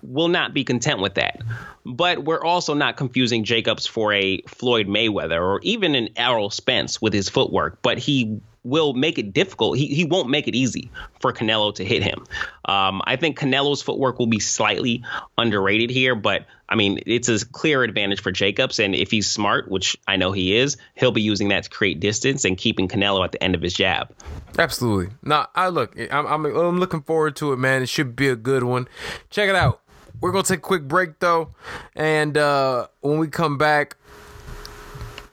will not be content with that. But we're also not confusing Jacobs for a Floyd Mayweather or even an Errol Spence with his footwork, but he will make it difficult. He, he won't make it easy for Canelo to hit him. Um, I think Canelo's footwork will be slightly underrated here, but I mean, it's a clear advantage for Jacobs. And if he's smart, which I know he is, he'll be using that to create distance and keeping Canelo at the end of his jab. Absolutely. Now, I look, I'm, I'm, I'm looking forward to it, man. It should be a good one. Check it out. We're gonna take a quick break though, and uh, when we come back,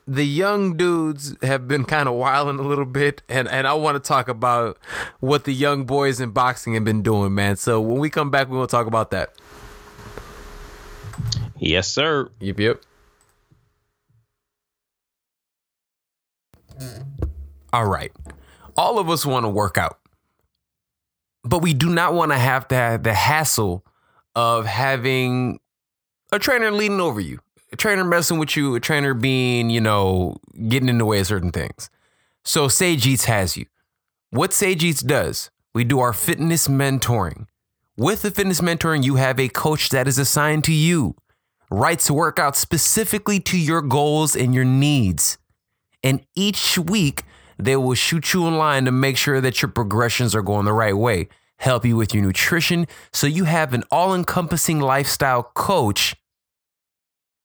the young dudes have been kind of wilding a little bit, and and I want to talk about what the young boys in boxing have been doing, man. So when we come back, we will talk about that. Yes, sir. Yep, yep. All right. All of us want to work out, but we do not want to have to have the hassle of having a trainer leading over you, a trainer messing with you, a trainer being, you know, getting in the way of certain things. So Sage Eats has you. What Sage Eats does, we do our fitness mentoring. With the fitness mentoring, you have a coach that is assigned to you, writes workouts specifically to your goals and your needs. And each week, they will shoot you in line to make sure that your progressions are going the right way help you with your nutrition. So you have an all encompassing lifestyle coach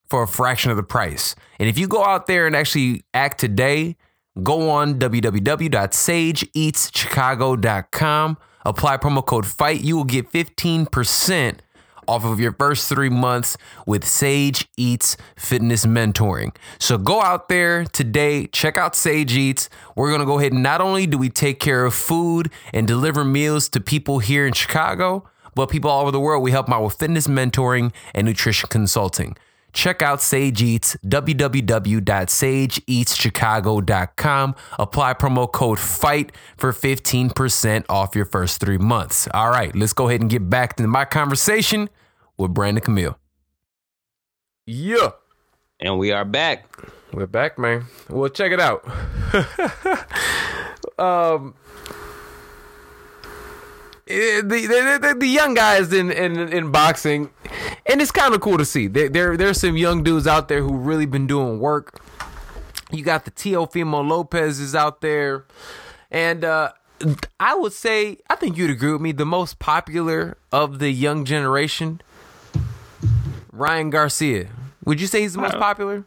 for a fraction of the price. And if you go out there and actually act today, go on www.sageeatschicago.com, apply promo code FIGHT. You will get 15% off of your first three months with Sage Eats Fitness Mentoring. So go out there today, check out Sage Eats. We're going to go ahead and not only do we take care of food and deliver meals to people here in Chicago, but people all over the world, we help them out with fitness mentoring and nutrition consulting. Check out Sage Eats, www.sageeatschicago.com. Apply promo code FIGHT for 15% off your first three months. All right, let's go ahead and get back to my conversation with Brandon Camille. Yeah. And we are back. We're back, man. Well, check it out. um, the, the, the, the, young guys in, in, in boxing, and it's kind of cool to see. There, there, there's some young dudes out there who really been doing work. You got the Teofimo Lopez is out there, and uh, I would say I think you'd agree with me. The most popular of the young generation Ryan Garcia. Would you say he's the most popular?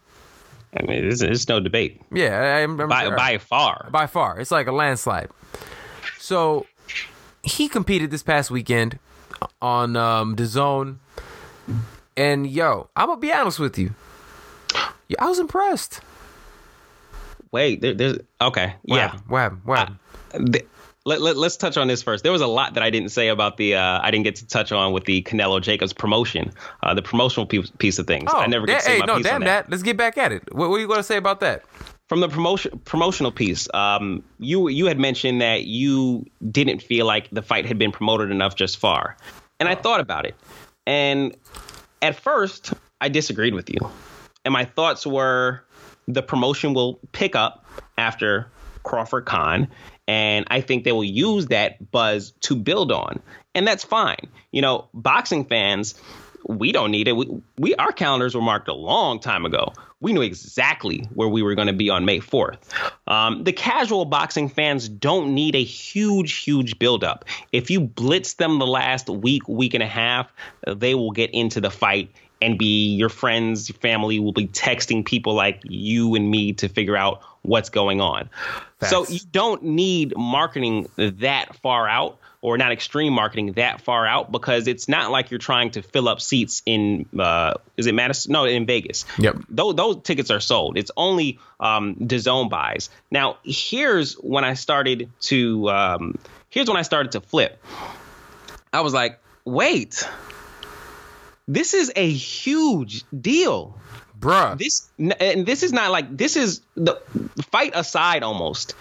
I mean, it's, it's no debate. Yeah, I, by, sure. by far. By far. It's like a landslide. So he competed this past weekend on um, DAZN. And yo, I'm gonna be honest with you. I was impressed. Wait, there, there's okay. What yeah. Happened? What happened? What happened? Uh, let, let, us touch on this first. There was a lot that I didn't say about the uh, I didn't get to touch on with the Canelo Jacobs promotion, uh, the promotional piece, piece of things. Oh, I never get to say hey, my no, piece damn on that. Let's get back at it. What, what are you going to say about that? From the promotion promotional piece, um, you you had mentioned that you didn't feel like the fight had been promoted enough just far, and I thought about it, and at first I disagreed with you, and my thoughts were the promotion will pick up after Crawford Khan, and I think they will use that buzz to build on. And that's fine. You know, boxing fans, we don't need it. We, we our calendars were marked a long time ago. We knew exactly where we were going to be on May 4th. Um, the casual boxing fans don't need a huge, huge buildup. If you blitz them the last week, week and a half, they will get into the fight and be your friends, your family will be texting people like you and me to figure out what's going on. So you don't need marketing that far out or not extreme marketing that far out because it's not like you're trying to fill up seats in uh, is it Madison? No, in Vegas. Yep. Those those tickets are sold. It's only um, DAZN buys. Now here's when I started to um, here's when I started to flip. I was like, wait, this is a huge deal Bruh. this and this is not like this is the fight aside almost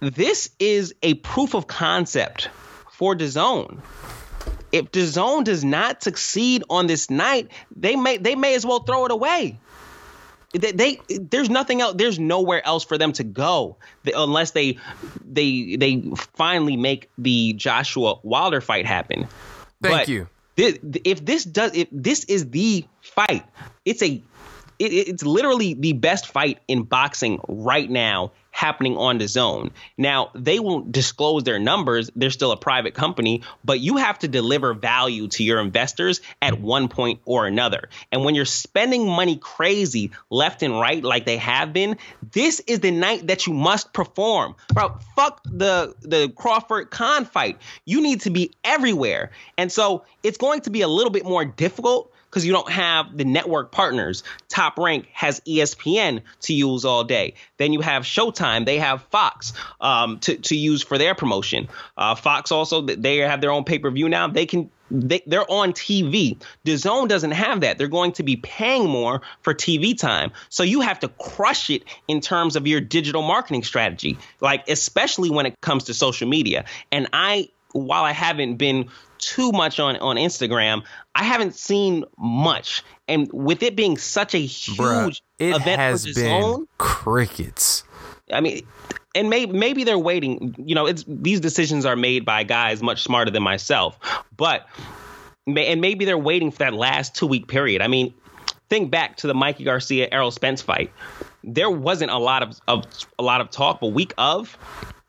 this is a proof of concept for DAZN. If DAZN does not succeed on this night, they may they may as well throw it away. They, they there's nothing else. There's nowhere else for them to go unless they they they finally make the Joshua Wilder fight happen. Thank But you. if this does, if this is the fight, it's a it, it's literally the best fight in boxing right now happening on DAZN. Now, they won't disclose their numbers. They're still a private company, but you have to deliver value to your investors at one point or another. And when you're spending money crazy left and right like they have been, this is the night that you must perform. Bro, fuck the the Crawford Khan fight. You need to be everywhere. And so, it's going to be a little bit more difficult because you don't have the network partners. Top Rank has ESPN to use all day. Then you have Showtime. They have Fox um, to to use for their promotion. Uh, Fox also they have their own pay per view now. They can. They, they're on TV. Zone doesn't have that. They're going to be paying more for TV time. So you have to crush it in terms of your digital marketing strategy, like especially when it comes to social media. And I, while I haven't been too much on on Instagram. I haven't seen much, and with it being such a huge Bruh, it event has for been DAZN, crickets. I mean, and maybe maybe they're waiting. You know, it's these decisions are made by guys much smarter than myself, but and maybe they're waiting for that last two week period. I mean, think back to the Mikey Garcia Errol Spence fight. There wasn't a lot of, of a lot of talk, but week of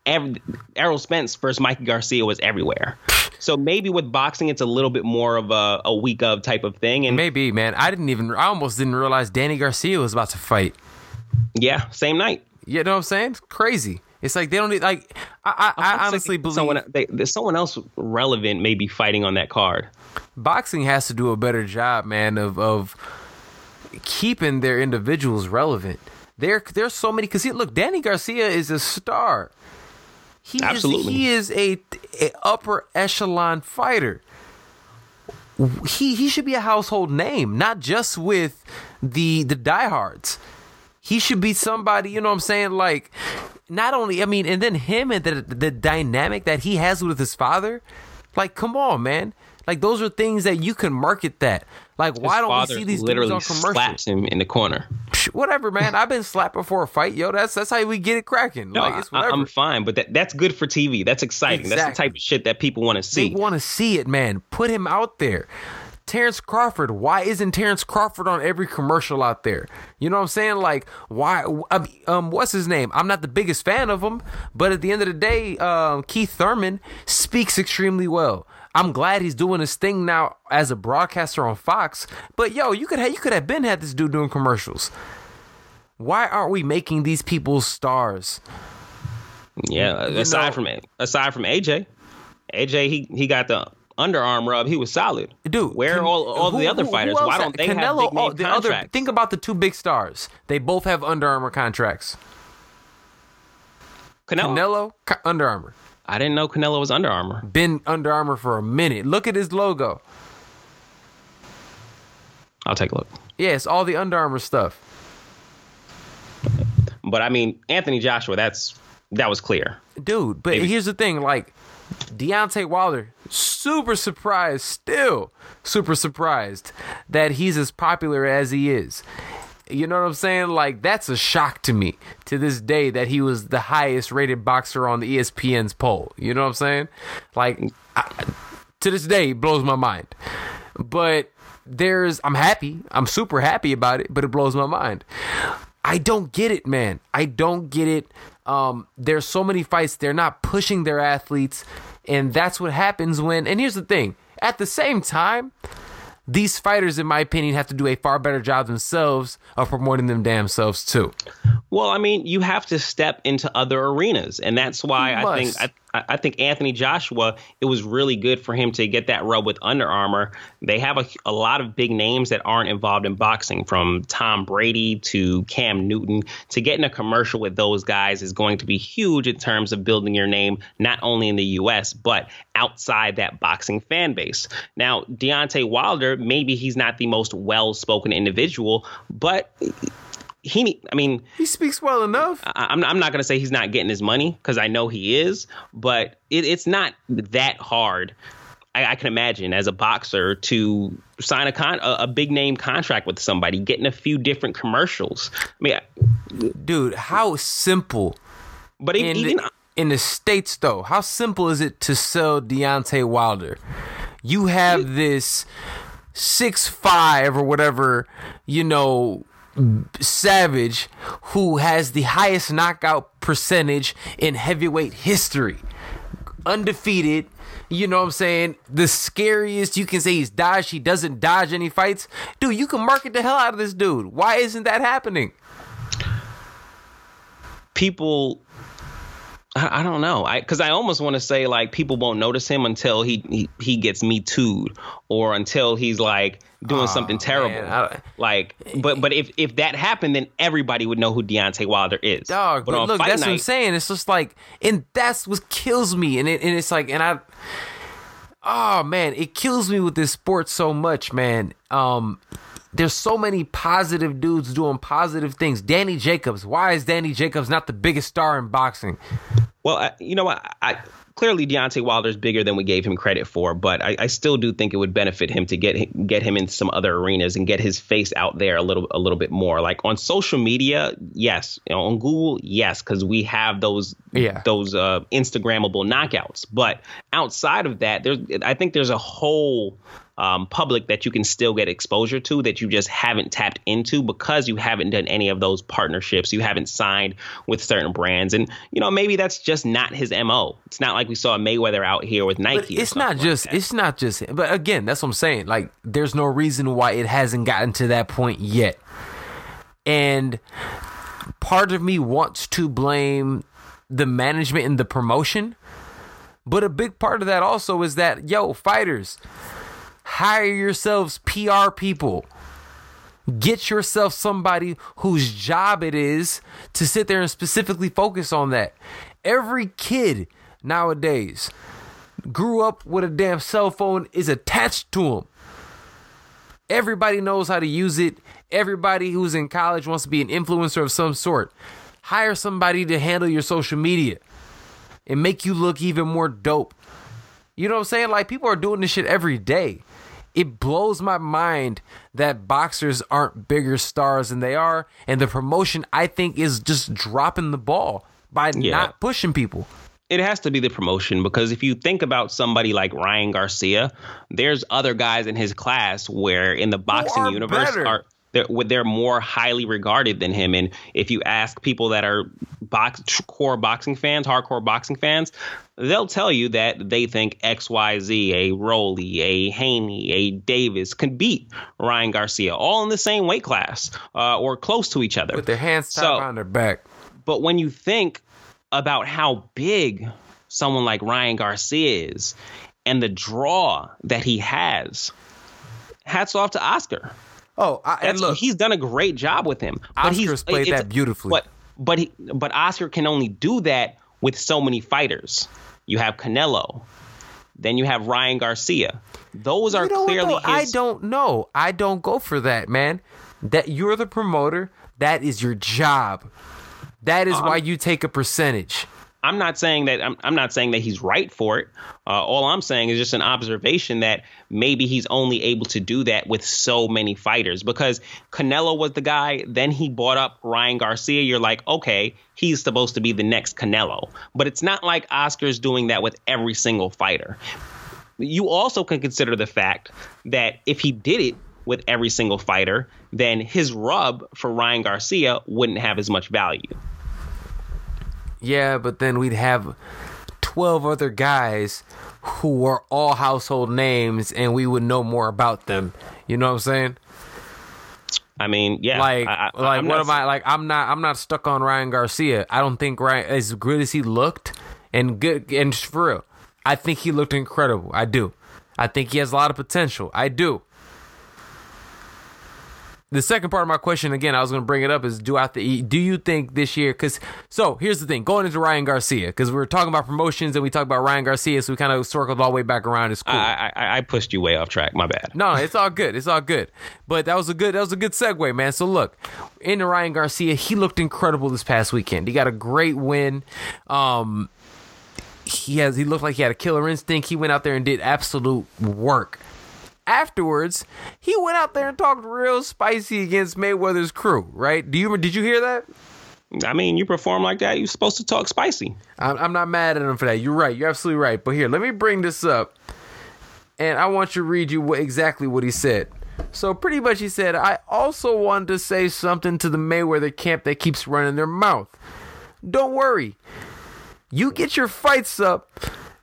every, Errol Spence versus Mikey Garcia was everywhere. So maybe with boxing, it's a little bit more of a, a week of type of thing. And Maybe, man. I didn't even. I almost didn't realize Danny Garcia was about to fight. yeah, same night. You know what I'm saying? It's crazy. It's like they don't need. Like I, I, I honestly believe someone they, there's someone else relevant may be fighting on that card. boxing has to do a better job, man, of of keeping their individuals relevant. There, there's so many. Because look, Danny Garcia is a star. He Absolutely. is, he is a, a upper echelon fighter. He he should be a household name, not just with the the diehards. He should be somebody, you know what I'm saying? Like, not only, I mean, and then him and the the dynamic that he has with his father. Like, come on, man. Like, those are things that you can market that. Like, why His don't we see these literally dudes on commercials? slaps him in the corner. Whatever, man. I've been slapped before a fight, yo. That's that's how we get it cracking. No, like, it's I. I'm fine, but that, that's good for TV. That's exciting. That's the type of shit that people want to They see. want to see it, man. Put him out there. Terrence Crawford. Why isn't Terrence Crawford on every commercial out there? You know what I'm saying? Like, why? Um, what's his name? I'm not the biggest fan of him, but at the end of the day, um, Keith Thurman speaks extremely well. I'm glad he's doing his thing now as a broadcaster on Fox. But yo, you could have you could have been had this dude doing commercials. Why aren't we making these people stars? yeah, you aside know- from aside from AJ, AJ he he got the Under Armour rub. He was solid. Dude, where Can- are all all who- the other who- who fighters? else Why don't they have Canelo, big name oh, the other, think about the two big stars. They both have Under Armour contracts. Canelo. Canelo, Under Armour. I didn't know Canelo was Under Armour. Been Under Armour for a minute. Look at his logo. I'll take a look. Yeah, it's all the Under Armour stuff. But I mean, Anthony Joshua, that's that was clear. Dude, but here's the thing, like Deontay Wilder, super surprised, still super surprised that he's as popular as he is. You know what I'm saying? Like that's a shock to me to this day that he was the highest rated boxer on the ESPN's poll. You know what I'm saying? Like I, to this day, it blows my mind. But there's, I'm happy. I'm super happy about it, but it blows my mind. I don't get it, man. I don't get it. Um, there's so many fights. They're not pushing their athletes, and that's what happens when. And here's the thing: at the same time, these fighters, in my opinion, have to do a far better job themselves of promoting them damn selves too. Well, I mean, you have to step into other arenas, and that's why I think I, I think Anthony Joshua. It was really good for him to get that rub with Under Armour. They have a, a lot of big names that aren't involved in boxing, from Tom Brady to Cam Newton. To get in a commercial with those guys is going to be huge in terms of building your name, not only in the U.S. but outside that boxing fan base. Now, Deontay Wilder, maybe he's not the most well-spoken individual, but he I mean he speaks well enough. I, am I'm not gonna say he's not getting his money because I know he is, but it, it's not that hard. I, I, can imagine as a boxer to sign a con a, a, big name contract with somebody, getting a few different commercials. I mean, dude, how simple. But in, even the, in the states, though, how simple is it to sell Deontay Wilder? You have this six five or whatever, you know, Savage, who has the highest knockout percentage in heavyweight history. Undefeated, you know what I'm saying? The scariest, you can say he's dodged, he doesn't dodge any fights. Dude, you can market the hell out of this dude. Why isn't that happening? People I, I don't know. I because I almost want to say like people won't notice him until he he, he gets me tooed or until he's like doing oh, something terrible. like, but but if if that happened, then everybody would know who Deontay Wilder is. Dog, but, but look, that's night, what I'm saying. It's just like, and that's what kills me. And it and it's like, and I, oh man, it kills me with this sport so much, man. Um, there's so many positive dudes doing positive things. Danny Jacobs. Why is Danny Jacobs not the biggest star in boxing? Well, I, you know what? I, clearly Deontay Wilder's bigger than we gave him credit for, but I, I, still do think it would benefit him to get get him in some other arenas and get his face out there a little a little bit more. Like on social media, yes. On Google, yes, because we have those yeah. those uh, Instagrammable knockouts. But outside of that, there's I think there's a whole um, public that you can still get exposure to that you just haven't tapped into because you haven't done any of those partnerships. You haven't signed with certain brands. And, you know, maybe that's just not his MO. It's not like we saw Mayweather out here with Nike. But it's not just, like it's not just, but again, that's what I'm saying. Like, there's no reason why it hasn't gotten to that point yet. And part of me wants to blame the management and the promotion. But a big part of that also is that, yo, fighters, Hire yourselves PR people. Get yourself somebody whose job it is to sit there and specifically focus on that. Every kid nowadays grew up with a damn cell phone is attached to them. Everybody knows how to use it. Everybody who's in college wants to be an influencer of some sort. Hire somebody to handle your social media and make you look even more dope. You know what I'm saying? Like people are doing this shit every day it blows my mind that boxers aren't bigger stars than they are and the promotion i think is just dropping the ball by yeah. not pushing people it has to be the promotion because if you think about somebody like Ryan Garcia, there's other guys in his class where in the boxing universe better. are they're, they're more highly regarded than him. And if you ask people that are box core boxing fans, hardcore boxing fans, they'll tell you that they think XYZ, a Rolly, a Haney, a Davis can beat Ryan Garcia, all in the same weight class uh, or close to each other. With their hands tied so, behind their back. But when you think about how big someone like Ryan Garcia is and the draw that he has, hats off to Oscar. Oh, I, and look, he's done a great job with him. But Oscar's played that beautifully. But but he, but Oscar can only do that with so many fighters. You have Canelo, then you have Ryan Garcia. Those are you know clearly. His... I don't know. I don't go for that, man. That you're the promoter. That is your job. That is um, why you take a percentage. I'm not saying that I'm, I'm not saying that he's right for it. Uh, all I'm saying is just an observation that maybe he's only able to do that with so many fighters because Canelo was the guy. Then he bought up Ryan Garcia. You're like, okay, he's supposed to be the next Canelo, but it's not like Oscar's doing that with every single fighter. You also can consider the fact that if he did it with every single fighter, then his rub for Ryan Garcia wouldn't have as much value. Yeah, but then we'd have 12 other guys who are all household names and we would know more about them. You know what I'm saying? I mean, yeah. Like, I, I, like I'm what not am I like? I'm not. I'm not stuck on Ryan Garcia. I don't think Ryan, as good as he looked, and good and for real, I think he looked incredible. I do. I think he has a lot of potential. I do. The second part of my question, again, I was going to bring it up is do I th- do you think this year? Because so here's the thing, going into Ryan Garcia, because we were talking about promotions and we talked about Ryan Garcia, so we kind of circled all the way back around. It's cool. I, I, I pushed you way off track. My bad. No, it's all good. It's all good. But that was a good that was a good segue, man. So look, into Ryan Garcia, he looked incredible this past weekend. He got a great win. Um he has he looked like he had a killer instinct. He went out there and did absolute work. Afterwards, he went out there and talked real spicy against Mayweather's crew, right? Do you did you hear that? I mean, you perform like that, you're supposed to talk spicy. I'm, I'm not mad at him for that. You're right. You're absolutely right. But here, let me bring this up, and I want you to read you what, exactly what he said. So pretty much, he said, "I also wanted to say something to the Mayweather camp that keeps running their mouth. Don't worry, you get your fights up,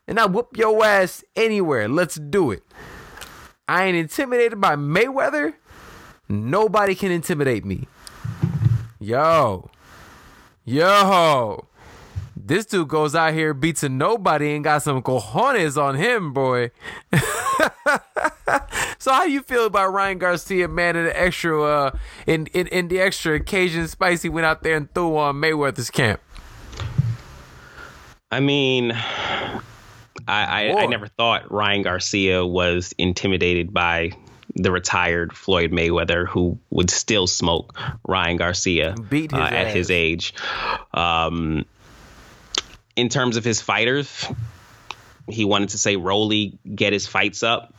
and I whoop your ass anywhere. Let's do it. I ain't intimidated by Mayweather. Nobody can intimidate me. Yo." Yo, this dude goes out here beats a nobody and got some cojones on him, boy. so how you feel about Ryan Garcia, man, in the extra uh in, in in the extra occasion spicy went out there and threw on Mayweather's camp? I mean, I I, I never thought Ryan Garcia was intimidated by the retired Floyd Mayweather, who would still smoke Ryan Garcia his uh, at his age. Um, in terms of his fighters, he wanted to say Rolly get his fights up,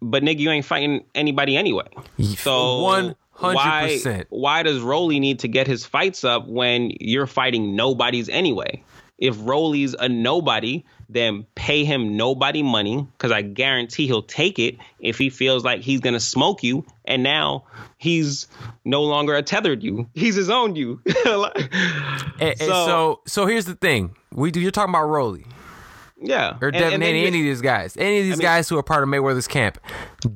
but nigga, you ain't fighting anybody anyway. So one hundred why percent. why does Rolly need to get his fights up when you're fighting nobodies anyway? If Rolly's a nobody, then pay him nobody money because I guarantee he'll take it if he feels like he's gonna smoke you. And now he's no longer a tethered you; he's his own you. And, and So- so so here's the thing: we do you're talking about Rolly yeah, or And- Devin and Haney, you- any of these guys, any of these mean- guys who are part of Mayweather's camp.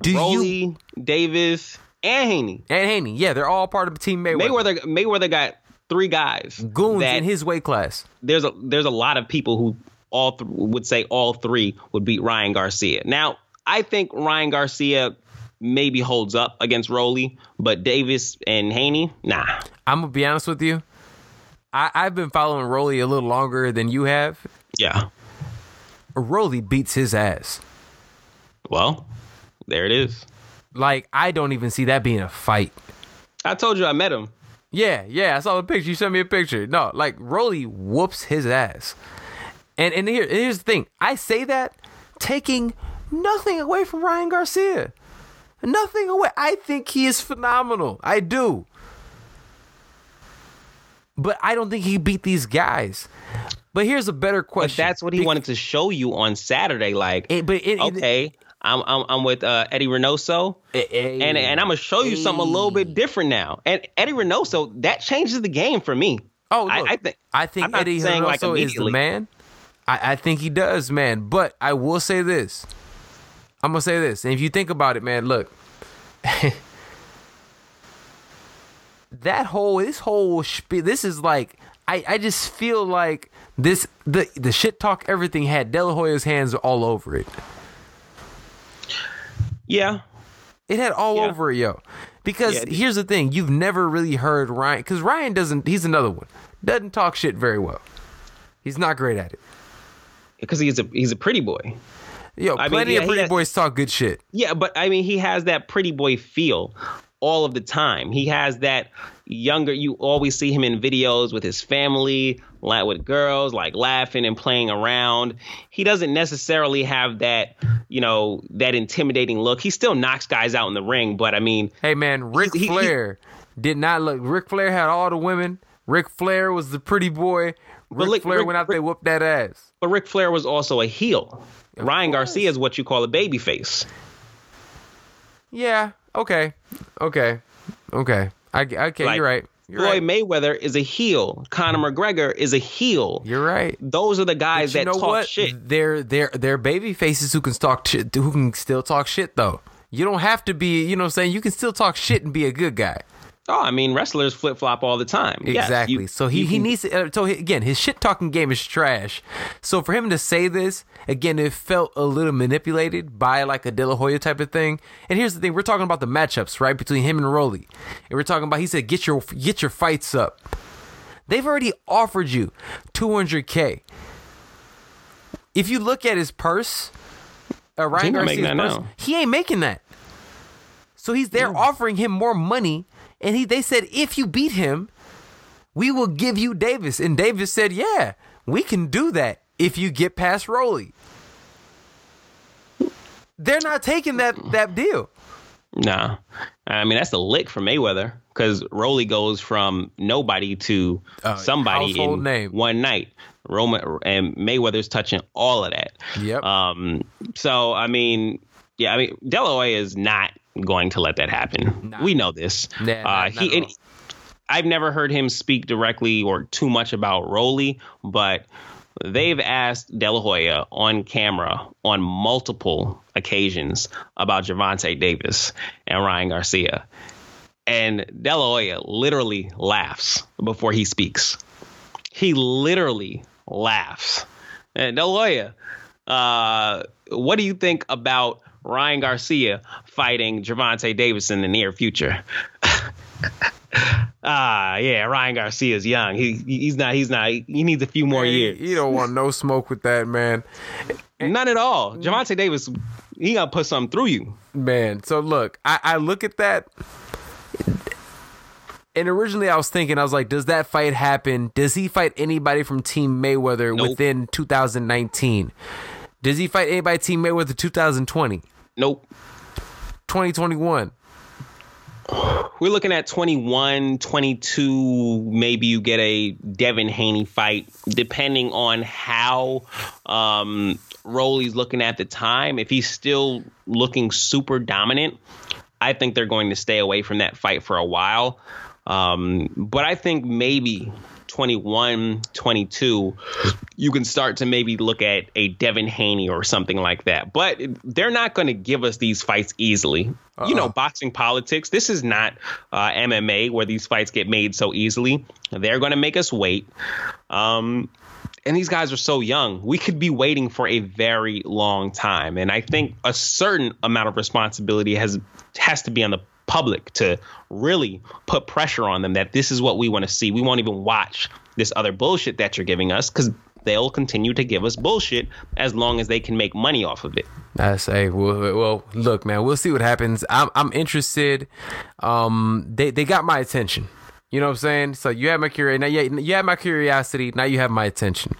Do you Davis, and Haney. and Haney? Yeah, they're all part of the Team Mayweather. Mayweather, Mayweather got three guys goons in his weight class. there's a there's a lot of people who all th- would say all three would beat Ryan Garcia. Now, I think Ryan Garcia maybe holds up against Rolly, but Davis and Haney, nah. I'm gonna be honest with you. I, I've been following Rolly a little longer than you have. Yeah. Rolly beats his ass. Well, there it is. Like I don't even see that being a fight. I told you I met him. Yeah, yeah. I saw the picture. You sent me a picture. No, like Rolly whoops his ass. And and here here's the thing. I say that taking nothing away from Ryan Garcia. Nothing away. I think he is phenomenal. I do. But I don't think he beat these guys. But here's a better But question. that's what he Be- wanted to show you on Saturday. Like, It- but it- it- okay, I'm, I'm I'm with uh, Eddie Reynoso. Eh, eh. and and I'm gonna show you something a little bit different now. And Eddie Reynoso that changes the game for me. Oh, I- look, I think- I think I'm not Eddie saying, like, is the man. I, I think he does, man. But I will say this. I'm gonna say this, and if you think about it, man, look. that whole this whole spiel, this is like I, I just feel like this the the shit talk everything had De La Hoya's hands all over it. Yeah, It had all Yeah. over it, yo. Because Yeah, it here's the thing: you've never really heard Ryan. Because Ryan doesn't. He's another one. Doesn't talk shit very well. He's not great at it. Because he's a he's a pretty boy. Yo, I mean, plenty yeah, of pretty had- boys talk good shit. Yeah, but I mean, he has that pretty boy feel all of the time. He has that younger. You always see him in videos with his family, like with girls, like laughing and playing around. He doesn't necessarily have that, you know, that intimidating look. He still knocks guys out in the ring, but I mean, Hey man, Ric He- he- Flair did not look. Ric Flair had all the women. Ric Flair was the pretty boy. Ric look, Flair Ric- went out Ric- there whooped that ass. but Ric Flair was also a heel. Ryan Garcia is what you call a baby face. Yeah. Okay. Okay. Okay. I, okay. Like- you're right. Floyd Mayweather is a heel. Conor McGregor is a heel. You're right. Those are the guys that know talk what? shit. They're they're they're baby faces who can talk shit who can still talk shit though. You don't have to be, you know what I'm saying? You can still talk shit and be a good guy. Oh, I mean, wrestlers flip flop all the time. Yes, Exactly. you- so he, he can- needs to, uh, so he, again, his shit talking game is trash. So for him to say this, again, it felt a little manipulated by like a De La Hoya type of thing. And here's the thing, we're talking about the matchups, right? Between him and Rolly. And we're talking about, he said, get your, get your fights up. They've already offered you 200K. If you look at his purse, uh, Ryan He not Garcia's making that purse, now. he ain't making that. So he's there offering him more money, and he they said if you beat him, we will give you Davis. And Davis said, Yeah, we can do that if you get past Rolly. They're not taking that that deal. Nah, I mean that's the lick for Mayweather because Rolly goes from nobody to Uh, somebody in name. one night. Roman and Mayweather's touching all of that. Yep. Um. So I mean, yeah. I mean, De La Hoya is not going to let that happen. Nah. We know this. Nah, uh, not he. and. I've never heard him speak directly or too much about Rolly, but they've asked De La Hoya on camera on multiple occasions about Gervonta Davis and Ryan Garcia. And De La Hoya literally laughs before he speaks. He literally laughs. And De La Hoya, uh, what do you think about Ryan Garcia fighting Gervonta Davis in the near future? Ah, yeah, Ryan Garcia's young. He he's not he's not he needs a few more years. You don't want no smoke with that, man. None at all. Gervonta Davis, he gonna put something through you. Man, so look, I, I look at that. And originally I was thinking, I was like, does that fight happen? Does he fight anybody from Team Mayweather Nope. within 2019? Does he fight anybody Team Mayweather 2020? Nope. 2021? We're looking at 21, 22. Maybe you get a Devin Haney fight, depending on how um, Rolly's looking at the time. If he's still looking super dominant, I think they're going to stay away from that fight for a while. Um, but I think maybe 21, 22, you can start to maybe look at a Devin Haney or something like that. But they're not going to give us these fights easily. You know, boxing politics, this is not uh, MMA where these fights get made so easily. They're going to make us wait. Um, and these guys are so young. We could be waiting for a very long time. And I think a certain amount of responsibility has has to be on the public to really put pressure on them that this is what we want to see. We won't even watch this other bullshit that you're giving us because they'll continue to give us bullshit as long as they can make money off of it. I say, well, well, look, man, we'll see what happens. I'm, I'm interested. Um, they, they got my attention. You know what I'm saying? So you have my curiosity. Now, yeah, you have my curiosity. Now you have my attention.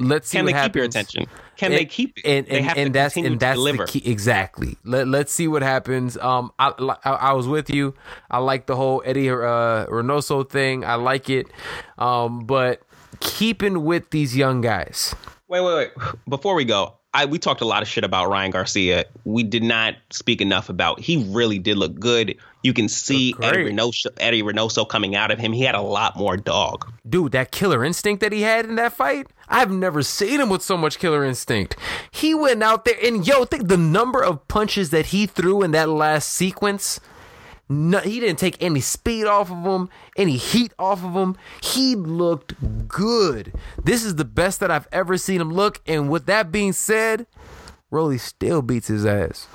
Let's see Can what they happens. keep your attention? Can And- they keep it? And they and, have and that's and that's the key. Exactly. Let Let's see what happens. Um, I, I I was with you. I like the whole Eddie uh, Reynoso thing. I like it. Um, but keeping with these young guys. Wait, wait, wait. Before we go, I we talked a lot of shit about Ryan Garcia. We did not speak enough about. He really did look good. You can see Eddie. Reynoso, Eddie Reynoso coming out of him. He had a lot more dog. dude, that killer instinct that he had in that fight, I've never seen him with so much killer instinct. He went out there and yo, think the number of punches that he threw in that last sequence. No, he didn't take any speed off of him, any heat off of him. He looked good. This is the best that I've ever seen him look. And with that being said, Rolly still beats his ass.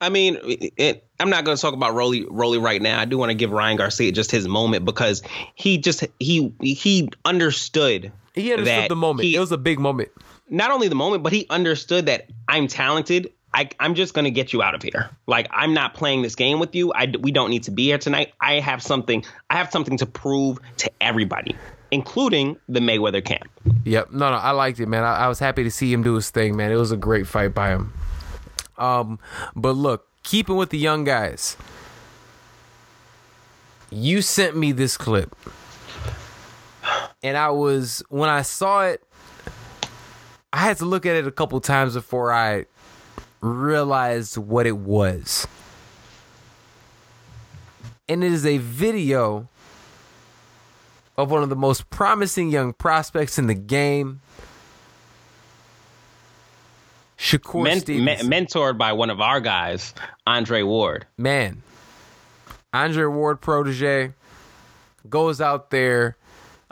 I mean, it, I'm not going to talk about Rolly Rolly right now. I do want to give Ryan Garcia just his moment because he just he he understood. He understood the moment. he- it was a big moment. not only the moment, but he understood that I'm talented. I, I'm just going to get you out of here. Like I'm not playing this game with you. I, we don't need to be here tonight. I have something. I have something to prove to everybody, including the Mayweather camp. Yep. No, no, I liked it, man. I, I was happy to see him do his thing, man. It was a great fight by him. Um, but look, keeping with the young guys, you sent me this clip, and I was when I saw it, I had to look at it a couple times before I realized what it was. And it is a video of one of the most promising young prospects in the game. Shakur Men- me- mentored by one of our guys, Andre Ward. man, Andre Ward protege goes out there.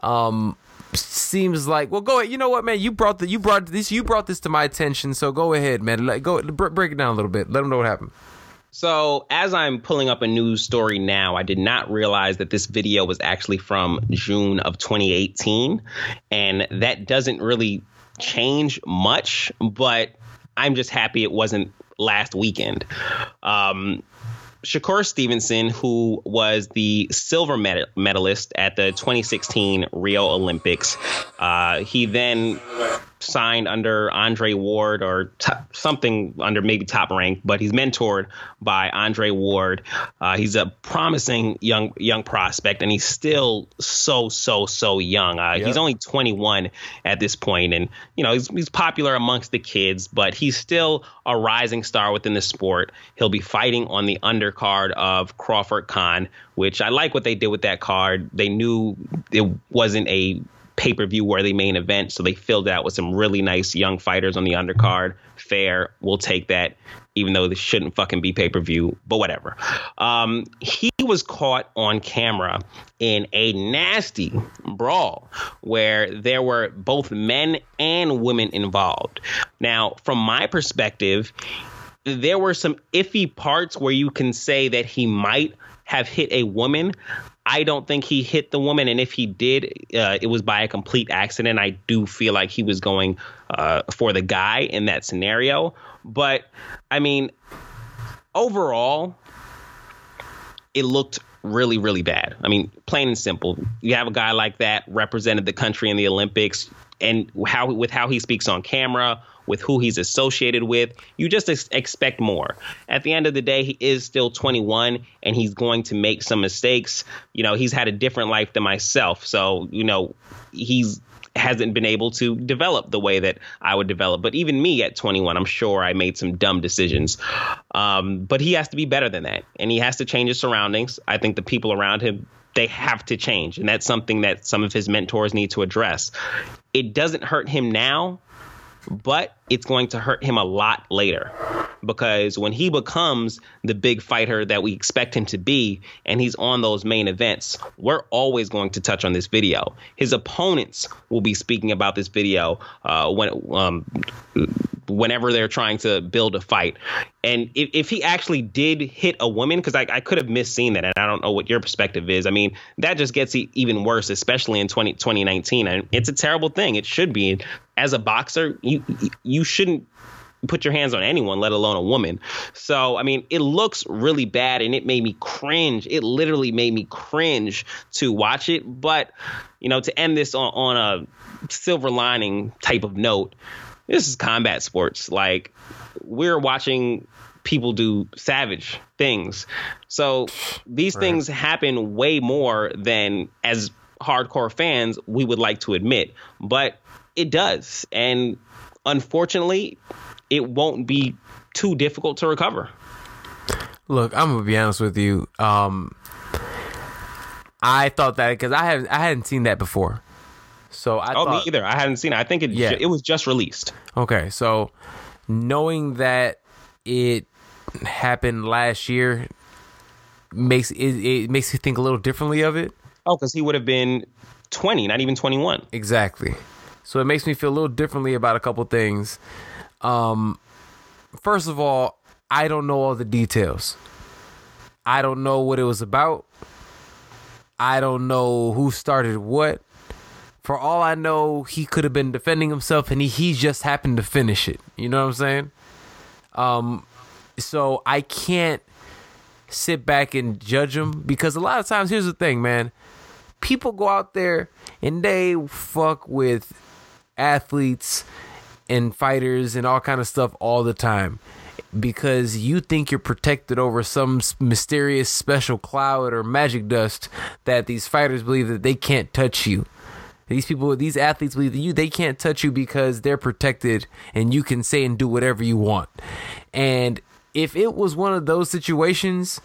Um, seems like well, go ahead. You know what, man? You brought the you brought this you brought this to my attention. So go ahead, man. Let go br- break it down a little bit. Let them know what happened. So, as I'm pulling up a news story now, I did not realize that this video was actually from June of 2018. And that doesn't really change much, but I'm just happy it wasn't last weekend. Um, Shakur Stevenson, who was the silver med- medalist at the 2016 Rio Olympics, uh, he then signed under Andre Ward or something under maybe top rank, but he's mentored by Andre Ward. Uh, he's a promising young young prospect, and he's still so so so young. Uh, Yep. He's only 21 at this point, and you know he's, he's popular amongst the kids, but he's still a rising star within the sport. He'll be fighting on the undercard of Crawford Khan, which I like what they did with that card. They knew it wasn't a pay per view worthy main event. So they filled out with some really nice young fighters on the undercard. Fair, we'll take that, even though this shouldn't fucking be pay per view, but whatever. Um, he was caught on camera in a nasty brawl where there were both men and women involved. Now, from my perspective, there were some iffy parts where you can say that he might have hit a woman. I don't think he hit the woman, and if he did, uh, it was by a complete accident. I do feel like he was going uh, for the guy in that scenario. But I mean, overall, it looked really, really bad. I mean, plain and simple. You have a guy like that represented the country in the Olympics, and how with how he speaks on camera, with who he's associated with, you just ex- expect more. At the end of the day, he is still 21, and he's going to make some mistakes. You know, he's had a different life than myself, so you know, he's hasn't been able to develop the way that I would develop. But even me at 21, I'm sure I made some dumb decisions. Um, but he has to be better than that, and he has to change his surroundings. I think the people around him they have to change, and that's something that some of his mentors need to address. It doesn't hurt him now, but it's going to hurt him a lot later. Because when he becomes the big fighter that we expect him to be and he's on those main events we're always going to touch on this video. His opponents will be speaking about this video uh, when um, whenever they're trying to build a fight. And if, if he actually did hit a woman because I, I could have missed seeing that and i don't know what your perspective is. I mean that just gets even worse especially in 20, 2019 and it's a terrible thing. It should be. As a boxer you you shouldn't put your hands on anyone, let alone a woman. So, I mean, it looks really bad and it made me cringe. It literally made me cringe to watch it. But, you know, to end this on, on a silver lining type of note, this is combat sports. Like, we're watching people do savage things. So, these Right. things happen way more than as hardcore fans we would like to admit. But it does. And unfortunately, it won't be too difficult to recover. Look, I'm gonna be honest with you. Um, I thought that because I hadn't I hadn't seen that before, so I oh, thought me either. I hadn't seen it. I think it Yeah. ju- it was just released. okay. So knowing that it happened last year makes it, it makes you think a little differently of it. Oh, because he would have been twenty, not even twenty one. Exactly. So it makes me feel a little differently about a couple things. Um, first of all, I don't know all the details. I don't know what it was about. I don't know who started what. For all I know, he could have been defending himself and he, he just happened to finish it. You know what I'm saying? Um, so I can't sit back and judge him because a lot of times, here's the thing, man people go out there and they fuck with athletes and fighters and all kind of stuff all the time because you think you're protected over some mysterious special cloud or magic dust that these fighters believe that they can't touch you. These people these athletes believe that you they can't touch you because they're protected and you can say and do whatever you want. And if it was one of those situations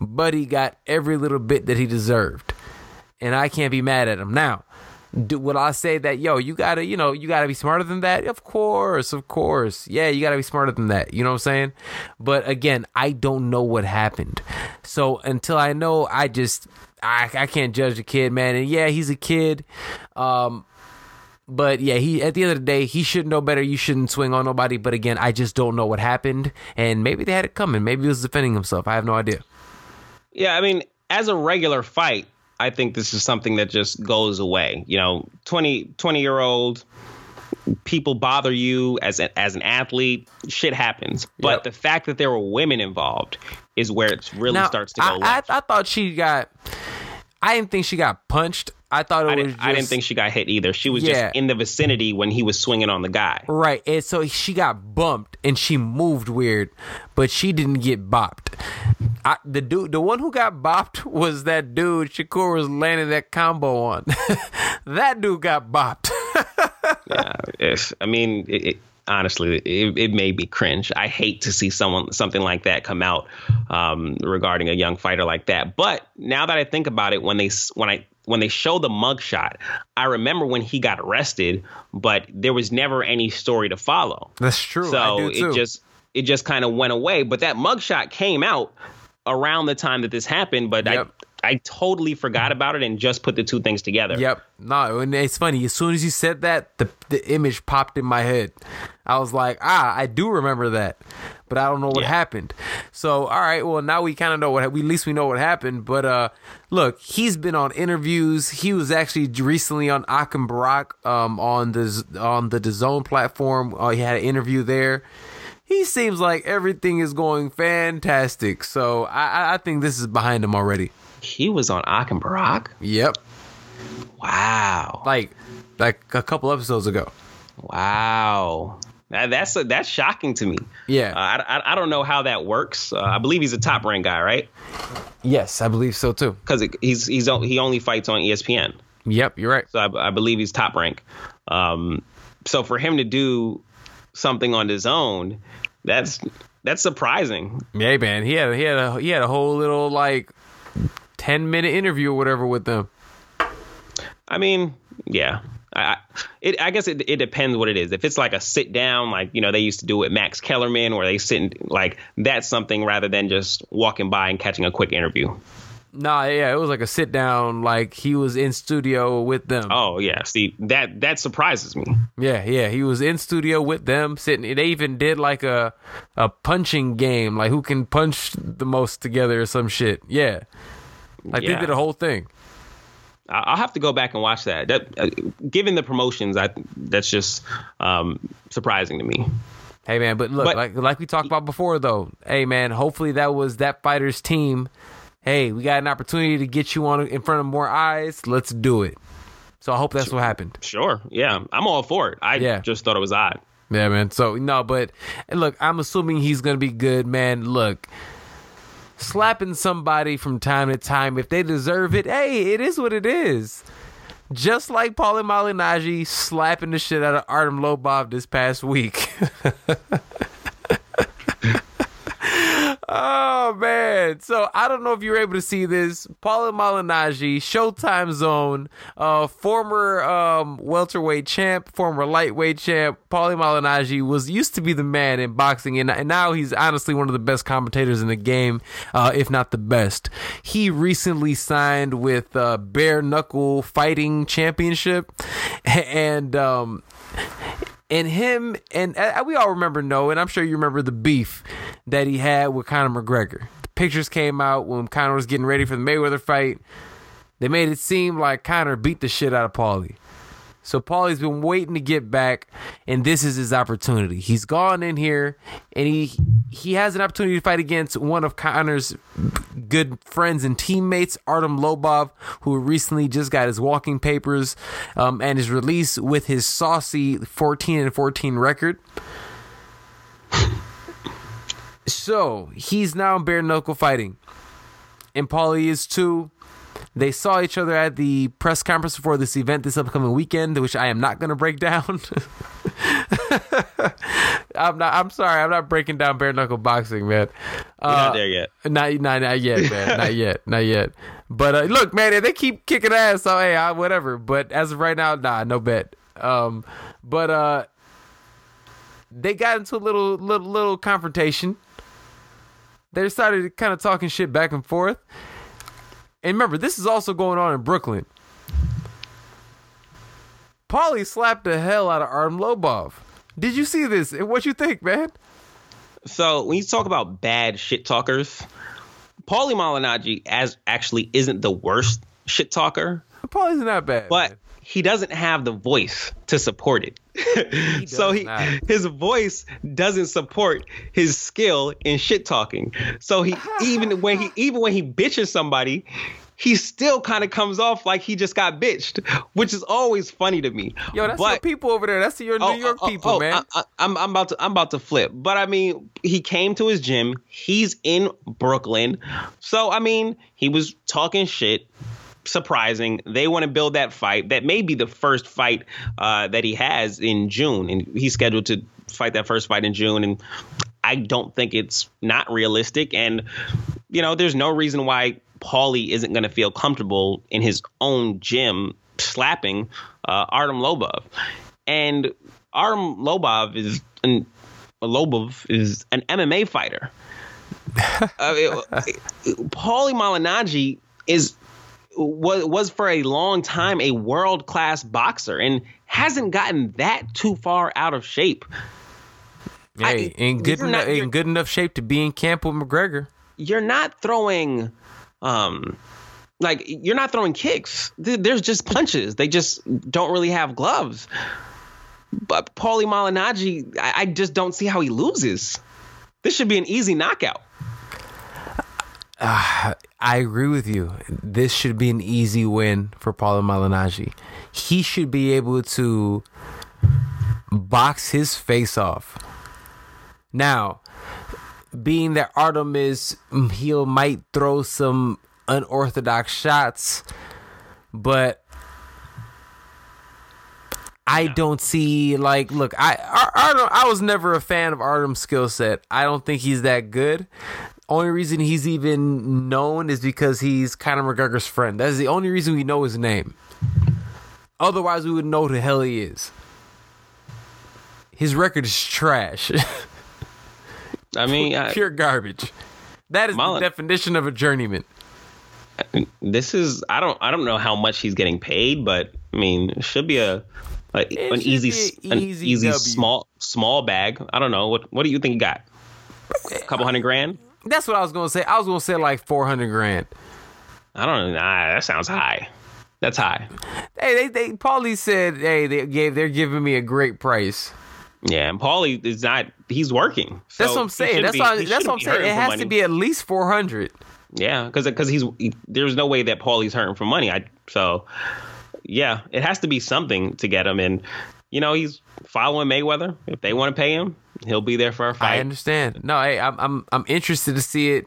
buddy got every little bit that he deserved. And I can't be mad at him now. Do, will I say that yo, you gotta, you know, you gotta be smarter than that? Of course, of course. Yeah, you gotta be smarter than that. You know what I'm saying? But again, I don't know what happened. So until I know, I just I, I can't judge the kid, man. And yeah, he's a kid. Um, but yeah, he at the end of the day, he should know better. You shouldn't swing on nobody. But again, I just don't know what happened, and maybe they had it coming. Maybe he was defending himself. I have no idea. Yeah, I mean, as a regular fight, I think this is something that just goes away. You know, 20, 20 year old people bother you as a, as an athlete, shit happens. But Yep. the fact that there were women involved is where it really Now, starts to go I, I. I thought she got. I didn't think she got punched. I thought it I was. didn't, I didn't think she got hit either. She was Yeah. just in the vicinity when he was swinging on the guy. Right, and so she got bumped and she moved weird, but she didn't get bopped. I, the dude, the one who got bopped was that dude Shakur was landing that combo on. that dude got bopped. yeah, I mean, it, it, honestly, it, it made me cringe. I hate to see someone something like that come out um, regarding a young fighter like that. But now that I think about it, when they when I when they show the mugshot, I remember when he got arrested, but there was never any story to follow. That's true. So I do too. it just it just kind of went away. But that mugshot came out around the time that this happened, but Yep. I totally forgot about it and just put the two things together. Yep. No, and it's funny. As soon as you said that, the the image popped in my head. I was like, ah, I do remember that, but I don't know what Yeah. happened. So, all right, well, now we kind of know what. We at least we know what happened. But uh, look, he's been on interviews. He was actually recently on Ak and Barak um on the on the DAZN platform. Uh, he had an interview there. He seems like everything is going fantastic. So I- I think this is behind him already. He was on Ak and Barak. Yep. Wow. Like like a couple episodes ago. Wow. That, that's that's shocking to me. Yeah. Uh, I, I, I don't know how that works. Uh, I believe he's a top ranked guy, right? Yes, I believe so too. Because he's he's he only fights on ESPN, Yep, you're right. so I, I believe he's top rank. Um, so for him to do something on his own, that's that's surprising. Yeah, man. He had he had a he had a whole little like ten minute interview or whatever with them. I mean, yeah. I, it, I guess it, it depends what it is. If it's like a sit down, like you know they used to do with Max Kellerman, where they sit and, like that's something rather than just walking by and catching a quick interview. Nah, yeah, it was like a sit down. Like he was in studio with them. Oh yeah, see that that surprises me. Yeah, yeah, he was in studio with them sitting. They even did like a a punching game, like who can punch the most together or some shit. Yeah, like they Yeah. did a whole thing. I'll have to go back and watch that. That uh, given the promotions, I that's just um, surprising to me. Hey man, but look, But- like like we talked about before though. Hey man, hopefully that was that fighter's team. Hey, we got an opportunity to get you on in front of more eyes. Let's do it. So I hope that's what happened. Sure, yeah, I'm all for it. I Yeah. just thought it was odd. Yeah, man. So no, but look, I'm assuming he's gonna be good, man. Look, slapping somebody from time to time, if they deserve it, hey, it is what it is. Just like Paulie Malignaggi slapping the shit out of Artem Lobov this past week. oh man! So I don't know if you were able to see this. Paulie Malignaggi, Showtime Zone, uh, former um, welterweight champ, former lightweight champ. Paulie Malignaggi was used to be the man in boxing, and, and now he's honestly one of the best commentators in the game, uh, if not the best. He recently signed with uh, Bare Knuckle Fighting Championship, and um, and him and uh, we all remember no, and I'm sure you remember the beef that he had with Conor McGregor. The pictures came out when Conor was getting ready for the Mayweather fight. They made it seem like Conor beat the shit out of Paulie. So Paulie's been waiting to get back, and this is his opportunity. He's gone in here, and he he has an opportunity to fight against one of Conor's good friends and teammates, Artem Lobov, who recently just got his walking papers um, and is released with his saucy 14 and 14 record. so he's now bare knuckle fighting, and Paulie is too. They saw each other at the press conference before this event this upcoming weekend, which I am not going to break down. I'm not. I'm sorry. I'm not breaking down bare knuckle boxing, man. Uh, not there yet. not, not, not yet, man. not yet. Not yet. But uh, look, man, they keep kicking ass, so hey, I, whatever. But as of right now, nah, no bet. Um, but uh, they got into a little little little confrontation. They started kind of talking shit back and forth. And remember, this is also going on in Brooklyn. Paulie slapped the hell out of Artem Lobov. Did you see this? And what you think, man? So when you talk about bad shit talkers, Paulie Malignaggi as actually isn't the worst shit talker, Paulie's not bad. but man. he doesn't have the voice to support it. so he not. his voice doesn't support his skill in shit talking. So he even when he even when he bitches somebody, he still kind of comes off like he just got bitched, which is always funny to me. Yo, that's But- your people over there. That's your New Oh, York oh, people, oh, man. I, am I'm about to I'm about to flip, but I mean, he came to his gym. He's in Brooklyn, so I mean, he was talking shit. Surprising. They want to build that fight. That may be the first fight uh, that he has in June, and he's scheduled to fight that first fight in June. And I don't think it's not realistic. And you know, there's no reason why Paulie isn't going to feel comfortable in his own gym slapping uh, Artem Lobov. And Artem Lobov is an Lobov is an MMA fighter. uh, Paulie Malignaggi is was was for a long time a world class boxer and hasn't gotten that too far out of shape. hey, I- in good enough, in good enough shape to be in camp with McGregor. You're not throwing, um, like you're not throwing kicks. There's just punches. They just don't really have gloves. But Paulie Malignaggi, I, I just don't see how he loses. This should be an easy knockout. Ah, I agree with you. This should be an easy win for Paulo Malignaggi. He should be able to box his face off. Now, being that Artemis, mm, he might throw some unorthodox shots, but I don't see like look I Ar- Artem I was never a fan of Artem's skill set. I don't think he's that good. Only reason he's even known is because he's Conor McGregor's friend. That's the only reason we know his name. Otherwise, we would know who the hell he is. His record is trash, I mean, I, pure garbage. That is Mullen- the definition of a journeyman. this is I don't I don't know how much he's getting paid, but I mean, it should be a, a an easy an easy easy small small bag. I don't know what what do you think he got? A couple hundred grand? That's what I was gonna say. I was gonna say like four hundred grand. I don't know. Nah, that sounds high. That's high. Hey, they they Paulie said, hey, they gave they're giving me a great price. Yeah, and Paulie is not. He's working. That's what I'm saying. That's be- that's what I'm saying. It has money. to be at least four hundred. Yeah, because because he's he, there's no way that Paulie's hurting for money. I so yeah, it has to be something to get him. And you know he's following Mayweather. If they want to pay him, he'll be there for a fight. I understand. No, hey, I'm I'm I'm interested to see it.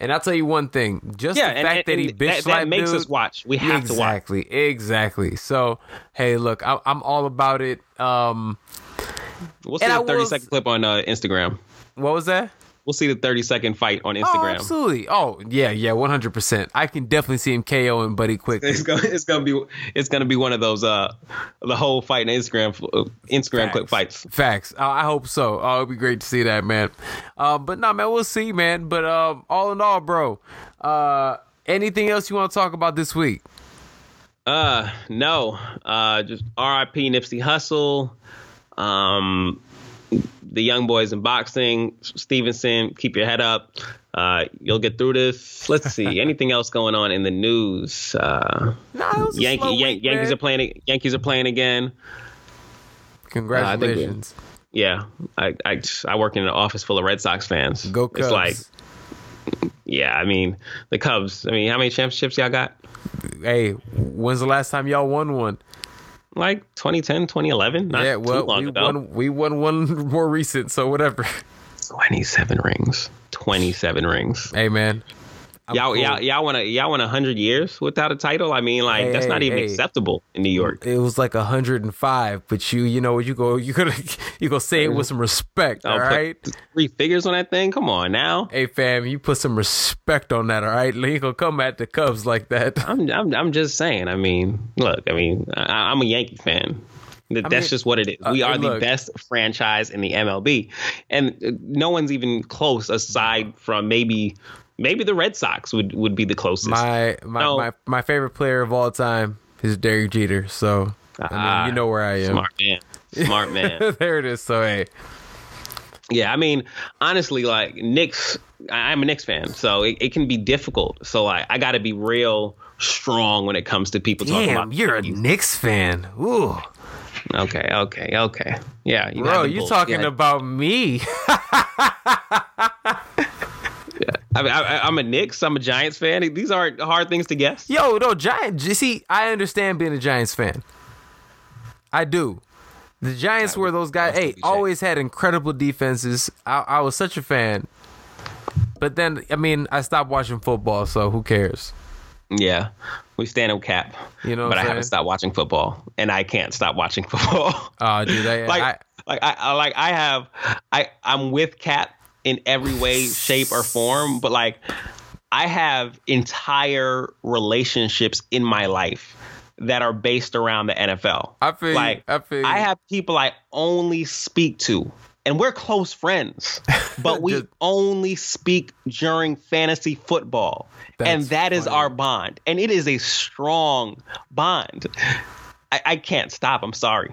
And I'll tell you one thing: just Yeah, the fact and- that he bitch that, that makes dude, us watch. We have to watch. exactly, exactly. So, hey, look, I'm I'm all about it. Um, We'll see I 30 will- second clip on uh, Instagram. what was that? We'll see the 30 second fight on Instagram. Oh, Instagram. absolutely. Oh, yeah, yeah, 100. percent I can definitely see him KOing Buddy quick. it's gonna it's gonna be it's gonna be one of those uh the whole fight in Instagram Instagram clip fights. Facts. Uh, I hope so. Oh, it'd be great to see that, man. Uh, but no, man, we'll see, man. But um, all in all, bro, uh, anything else you want to talk about this week? Uh no. Uh just R.I.P. Nipsey Hussle. Um the young boys in boxing, Stevenson, keep your head up. Uh, you'll get through this. Let's see. Anything else going on in the news? Uh, No, it was a Yankee, Yan- week, Yankees are playing. Yankees are playing again. Congratulations. Yeah, I, I I work in an office full of Red Sox fans. Go Cubs. It's like, yeah, I mean the Cubs. I mean, how many championships y'all got? hey, when's the last time y'all won one? Like 2010, 2011. Not yeah, well, too long we ago. won. We won one more recent, so whatever. 27 rings. 27 rings. hey, man, I'm y'all, cool. y'all, y'all want y'all want hundred years without a title? I mean, like Hey, that's not hey, even hey. acceptable in New York. It was like 105, but you, you know, you go, you gotta, you go say it with some respect, I'll all right? three figures on that thing. Come on now. Hey, fam, you put some respect on that, all right? You ain't gonna come at the Cubs like that. I'm, I'm, I'm just saying. I mean, look. I mean, I, I'm a Yankee fan. Th- That's mean, just what it is. We uh, are the look. best franchise in the MLB, and uh, no one's even close aside from maybe, maybe the Red Sox would, would be the closest. My my, No. my my favorite player of all time is Derek Jeter. So I mean, Ah, you know where I am. Smart man. Smart man. there it is. So hey, Yeah, I mean, honestly, like Knicks, I'm a Knicks fan, so it, it can be difficult. So like, I got to be real strong when it comes to people talking damn, about. you're a Knicks fan. Ooh, Okay, okay, okay. Yeah, you bro, you talking Yeah. about me? I mean, I, I'm a Knicks. I'm a Giants fan. These aren't hard things to guess. Yo, no, Giant. you See, I understand being a Giants fan. I do. The Giants were those guys. Hey, always had incredible defenses. I, I was such a fan. But then, I mean, I stopped watching football, so who cares? Yeah, we stand up cap. You know what but I haven't stopped watching football, and I can't stop watching football. Oh, dude, I, like, I, like I, I like I have, I I'm with Cap in every way, shape, or form. But like, I have entire relationships in my life that are based around the NFL. I feel like I feel. I have people I only speak to, and we're close friends, but we Just- only speak during fantasy football, and that is funny. our bond, and it is a strong bond. I, I can't stop. I'm sorry.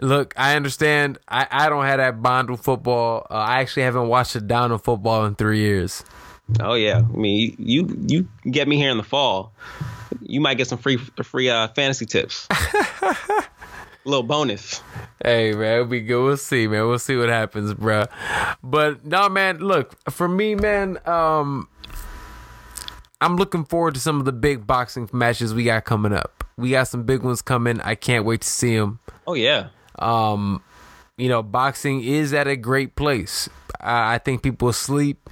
Look, I understand. I, I don't have that bond with football. Uh, I actually haven't watched a down of football in three years. Oh yeah, I mean you you get me here in the fall, you might get some free free uh, fantasy tips. little bonus. Hey man, it'll be good. We'll see, man. We'll see what happens, bro. But no, man. Look, for me, man. Um, I'm looking forward to some of the big boxing matches we got coming up. We got some big ones coming. I can't wait to see them. Oh yeah, Um, you know, boxing is at a great place. I, I think people sleep.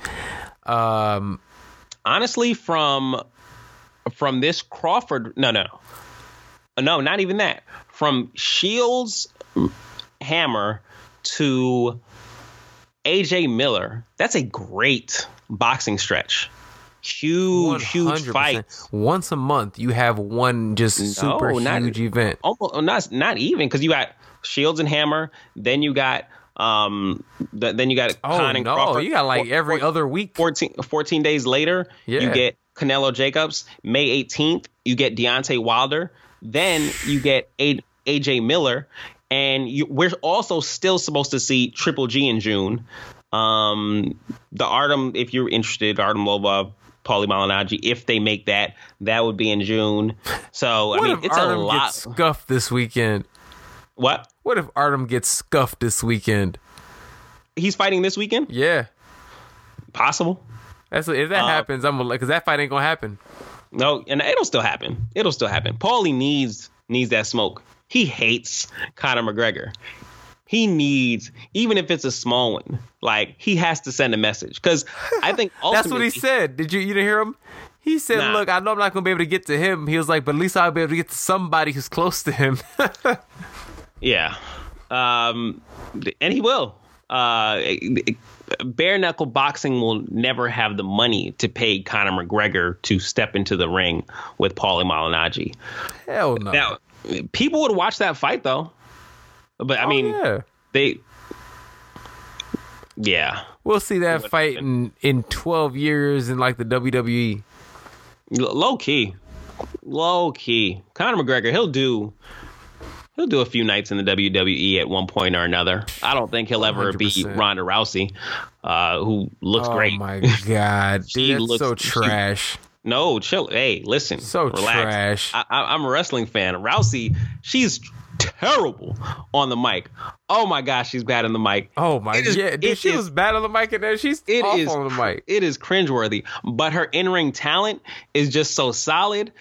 Um, honestly, from from this Crawford, no, no, no, no, not even that. From Shields Hammer to AJ Miller, that's a great boxing stretch. Huge, huge 100%. fight. Once a month, you have one just super not- huge event. almost not not even because you got Shields and Hammer, then you got um th- then you got Oh Khan and no, Crawford. you got like Four- every four- other week. 14, 14 days later, Yeah. you get Canelo Jacobs. May 18th, you get Deontay Wilder. Then you get A- AJ Miller. And you, we're also still supposed to see Triple G in June. Um, the Artem, if you're interested, Artem Lobov, Paulie Malignaggi, if they make that, that would be in June. So, I mean, it's Artem a lot. gets scuffed this weekend? what? What if Artem gets scuffed this weekend? He's fighting this weekend? Yeah, Possible. that's if that Uh, happens. I'm gonna because that fight ain't gonna happen. No, and it'll still happen. It'll still happen. Paulie needs needs that smoke. He hates Conor McGregor. He needs, even if it's a small one, like he has to send a message. Because I think That's what he said. Did you you didn't hear him? He said, Nah. "Look, I know I'm not gonna be able to get to him." He was like, "But at least I'll be able to get to somebody who's close to him." Yeah, um, and he will. Uh, bare knuckle boxing will never have the money to pay Conor McGregor to step into the ring with Paulie Malignaggi. Hell no. Now, people would watch that fight though. But I Oh, mean, yeah. they, yeah, We'll see that fight in, in 12 years in like the. WWE. L- low key, low key. Conor McGregor, he'll do, he'll do a few nights in the WWE at one point or another. I don't think he'll ever be 100%. Ronda Rousey, uh, who looks oh great. Oh my god, She dude, that's looks- so trash. No, chill. Hey, listen. So relax. trash. I, I, I'm a wrestling fan. Rousey, she's terrible on the mic. Oh my gosh, she's bad on the mic. Oh my is- yeah, dude, she is- was bad on the mic and then she's It is on the mic. It is cringeworthy, but her in ring talent is just so solid.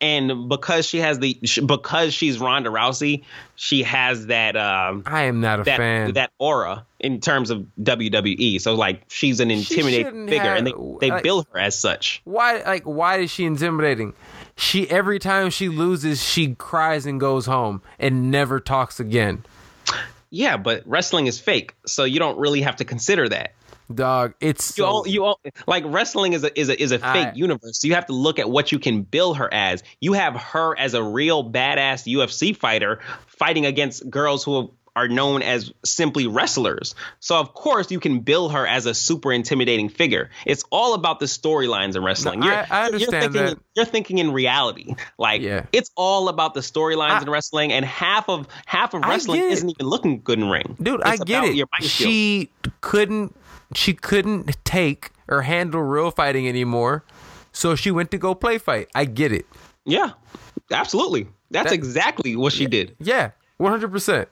and because she has the because she's Ronda Rousey, she has that um I am not a that fan. that aura in terms of WWE. So like she's an intimidating shouldn't figure, and they they like- bill her as such. why like why is she intimidating? She every time she loses, she cries and goes home and never talks again. Yeah, but wrestling is fake, so you don't really have to consider that. Dog, it's You so, all, you all, like wrestling is a is a is a fake I- universe. So you have to look at what you can bill her as. You have her as a real badass UFC fighter fighting against girls who are known as simply wrestlers. So of course you can bill her as a super intimidating figure. It's all about the storylines in wrestling. No, You're, I- I understand you're thinking, that. You're thinking in reality. Like Yeah. it's all about the storylines in wrestling, and half of half of wrestling isn't even looking good in ring. dude It's i get it skills. she couldn't she couldn't take or handle real fighting anymore so she went to go play fight i get it Yeah, absolutely. That's That- exactly what she did. yeah 100%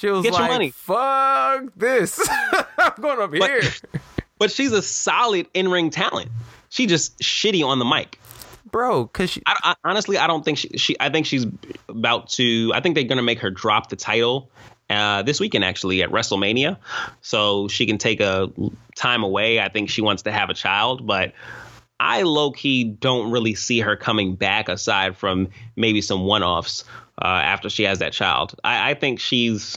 she was Get your like money. fuck this i'm going up But- here But she's a solid in-ring talent. She just shitty on the mic. bro because she I, I, honestly, I don't think she, she. I think she's about to. I think they're gonna make her drop the title uh, this weekend, actually, at WrestleMania, so she can take a time away. I think she wants to have a child, but I low key don't really see her coming back aside from maybe some one offs uh, after she has that child. I, I think she's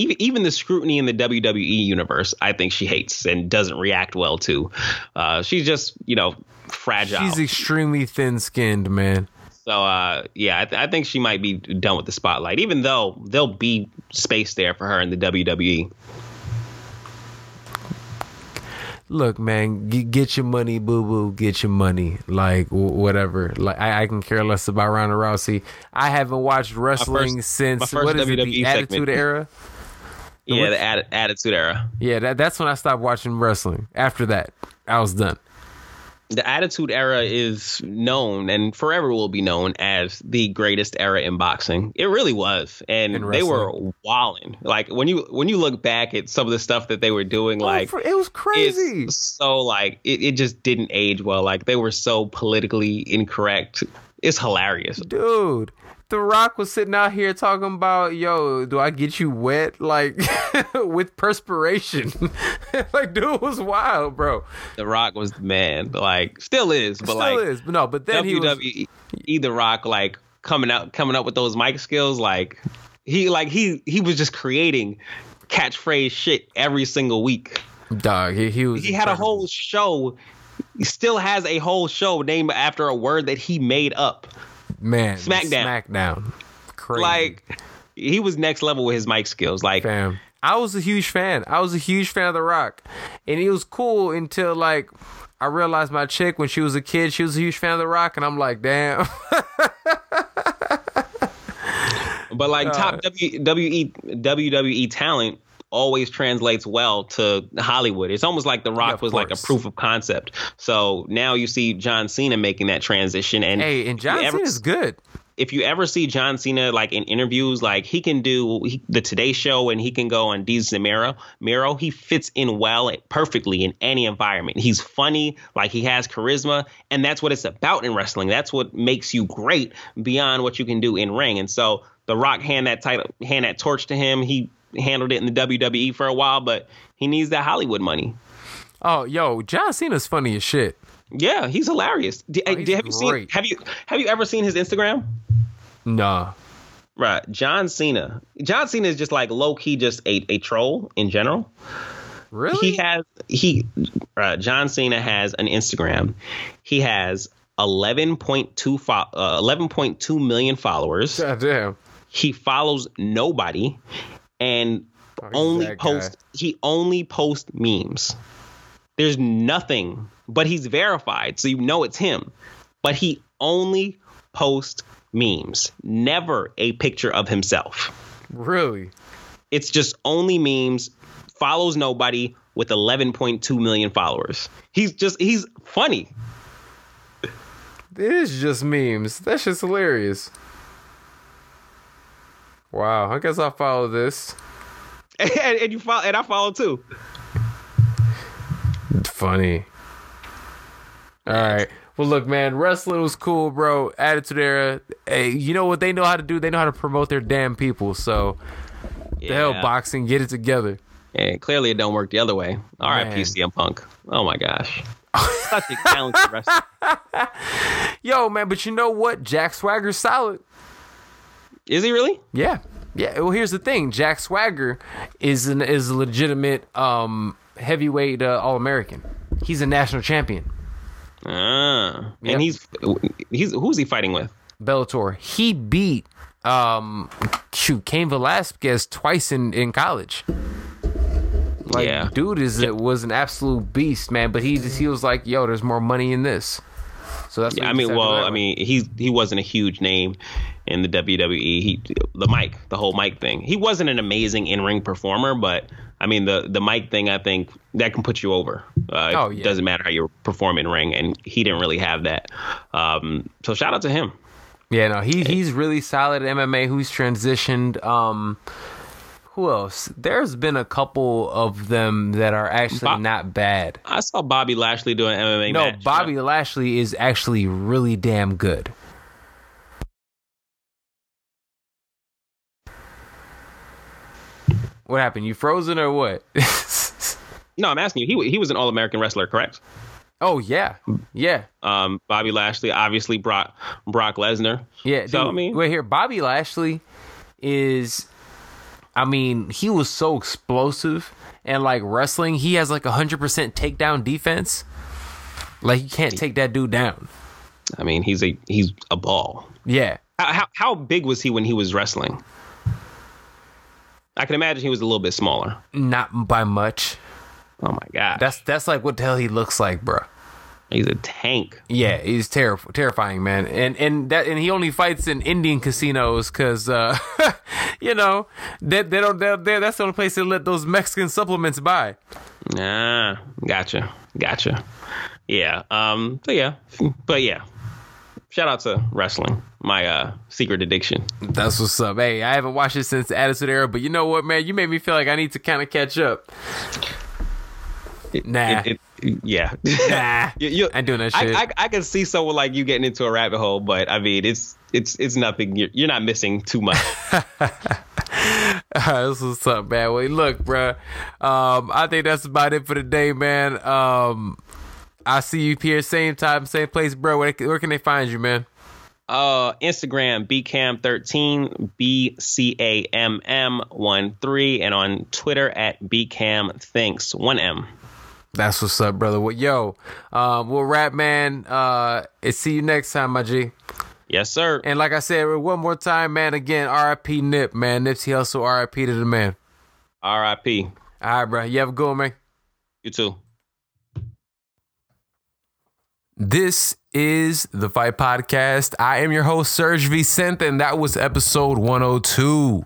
even even the scrutiny in the WWE universe. I think she hates and doesn't react well to. Uh, she's just you know fragile. she's extremely thin-skinned man So uh, yeah, I, th- I think she might be done with the spotlight, even though there'll be space there for her in the. WWE. look man g- get your money boo boo get your money like w- whatever like I-, I can care less about Ronda Rousey I haven't watched wrestling my since first what is it the segment. Attitude Era Yeah, which- the atti- Attitude Era. yeah that, that's when I stopped watching wrestling after that I was done The Attitude Era is known and forever will be known as the greatest era in boxing. It really was, and they were walling. Like when you when you look back at some of the stuff that they were doing, oh, like oh, for- it was crazy it's so like it, it just didn't age well. Like they were so politically incorrect. It's hilarious. dude the rock was sitting out here talking about yo do i get you wet like with perspiration like dude it was wild bro The Rock was the man. Like still is, but still like is but no but then he was WWE The Rock like coming out coming up with those mic skills like he like he he was just creating catchphrase shit every single week. dog he, he was He had a whole show. He still has a whole show named after a word that he made up. Man SmackDown. smackdown. Crazy. Like he was next level with his mic skills. Like fam i was a huge fan. I was a huge fan of the rock. And he was cool until like i realized my chick when she was a kid she was a huge fan of the rock and i'm like damn. But like top WWE WWE talent always translates well to Hollywood. It's almost like The Rock of was like a proof of concept. So now you see John Cena making that transition. And hey and john ever- cena's good If you ever see John Cena like in interviews, like he can do he, the Today Show and he can go on Desus and Mero. Mero, he fits in well eh, perfectly in any environment. He's funny, like he has charisma, and that's what it's about in wrestling. That's what makes you great beyond what you can do in ring. And so The Rock hand that title, hand that torch to him. He handled it in the WWE for a while, but he needs that Hollywood money. oh yo john cena's funny as shit Yeah, he's hilarious. D- Oh, he's have you seen? Have you have you ever seen his Instagram? nah Right, John Cena. John Cena is just like low key, just a, a troll in general. really He has he. Uh, John Cena has an Instagram. He has eleven point two fo- uh, eleven point two million followers. God damn He follows nobody, and Oh, only that guy. post. He only posts memes. There's nothing, but he's verified, so you know it's him. But he only posts memes, never a picture of himself. really It's just only memes, follows nobody with 11.2 million followers. He's just, he's funny. It is just memes. That's just hilarious. Wow, I guess I'll follow this. And, and you follow, and I follow too. Funny. All right. Well, look, man, wrestling was cool, bro. Attitude era. Hey, you know what they know how to do? They know how to promote their damn people. So, the hell, boxing, get it together. And clearly it don't work the other way. All right, Man. CM Punk. Oh my gosh. Such a talented wrestler. Yo, man, but you know what? Jack Swagger's solid. Is he really? Yeah, yeah. Well, here's the thing: Jack Swagger is an is a legitimate um, heavyweight uh, All American. He's a national champion. Ah. Yep. And he's he's who's he fighting with? Bellator. He beat um, shoot Cain Velasquez twice in in college. Like, Yeah. dude is it was an absolute beast, man. But he just he was like, yo, there's more money in this. So that's Yeah, I mean, well, I mean, he he wasn't a huge name in the WWE. He the mic, the whole mic thing. He wasn't an amazing in ring performer, but I mean, the the mic thing, I think that can put you over. Uh, Oh, it yeah. doesn't matter how you perform in ring, and he didn't really have that. Um, so shout out to him. Yeah, no, he he's really solid at MMA. Who's transitioned? Um, who else? There's been a couple of them that are actually Bob- not bad. I saw Bobby Lashley doing MMA. No, match. Bobby Lashley is actually really damn good. What happened? You frozen or what? No, I'm asking you. He he was an All American wrestler, correct? oh yeah, yeah, Um, Bobby Lashley, obviously Brock Brock Lesnar. yeah. So, dude, I mean- wait here. Bobby Lashley is. I mean, he was so explosive and like wrestling. He has like a hundred percent takedown defense. Like you can't take that dude down. I mean, he's a he's a ball. Yeah. How, how how big was he when he was wrestling? I can imagine he was a little bit smaller. Not by much. Oh my god, That's that's like what the hell he looks like, bro. he's a tank. Yeah, he's terrif- terrifying, man. And and that and he only fights in Indian casinos because uh, you know they, they don't they're, they're, that's the only place they let those Mexican supplements buy. Ah, gotcha, gotcha. Yeah. Um. So yeah, but yeah. Shout out to wrestling, my uh secret addiction. That's what's up. Hey, I haven't watched it since the Attitude Era, but you know what, man? You made me feel like I need to kind of catch up. Nah, It, it, yeah. nah, You- you- I ain't doing that shit. I, I can see someone like you getting into a rabbit hole, but I mean, it's it's it's nothing. You're, you're not missing too much. This is something man. Well, look, bruh. Um, I think that's about it for today, man. Um, I see you here same time, same place, bro. Where, where can they find you, man? uh, Instagram bcamm13 b c a m m 13 and on Twitter at bcam thanks 1m. That's what's up, brother. Well, yo, um, we'll rap, man. Uh, see you next time, my G. Yes, sir. And like I said, one more time, man. Again, R.I.P. Nip, man. Nipsey Hussle, R.I.P. to the man. R.I.P. All right, bro. You have a good one, man. You too. This is the Fight Podcast. I am your host, Serge Vicente, and that was episode 102.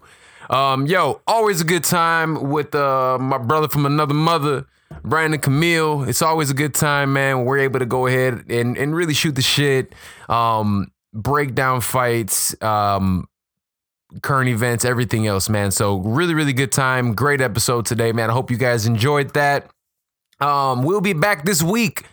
Um, yo, always a good time with uh, my brother from another mother, Brandon Camille. It's always a good time, man. We're able to go ahead and, and really shoot the shit, um, break down fights, um, current events, everything else, man. So really, really good time. Great episode today, man. I hope you guys enjoyed that. Um, we'll be back this week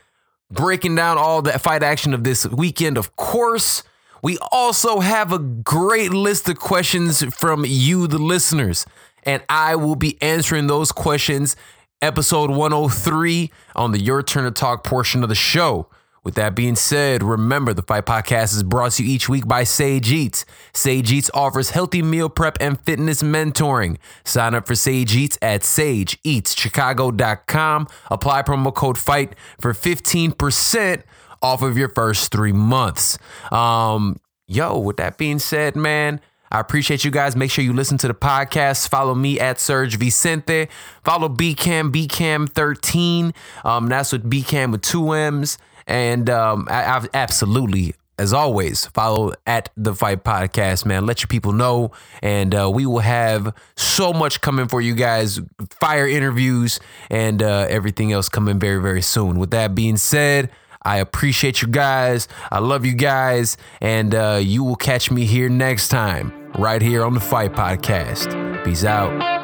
breaking down all the fight action of this weekend, of course. We also have a great list of questions from you, the listeners, and I will be answering those questions episode 103 on the Your Turn to Talk portion of the show. With that being said, remember the Fight Podcast is brought to you each week by Sage Eats. Sage Eats offers healthy meal prep and fitness mentoring. Sign up for Sage Eats at sageeatschicago.com. Apply promo code FIGHT for 15% off of your first three months. Um, yo, with that being said, man, I appreciate you guys. Make sure you listen to the podcast. Follow me at Serge Vicente. Follow BCAM, BCAMM13. Um, that's with BCAM with two M's. And um, I, I've absolutely, as always, follow at the Fight Podcast, man. Let your people know. And uh, we will have so much coming for you guys fire interviews and uh, everything else coming very, very soon. With that being said, I appreciate you guys. I love you guys. And uh, you will catch me here next time, right here on the Fight Podcast. Peace out.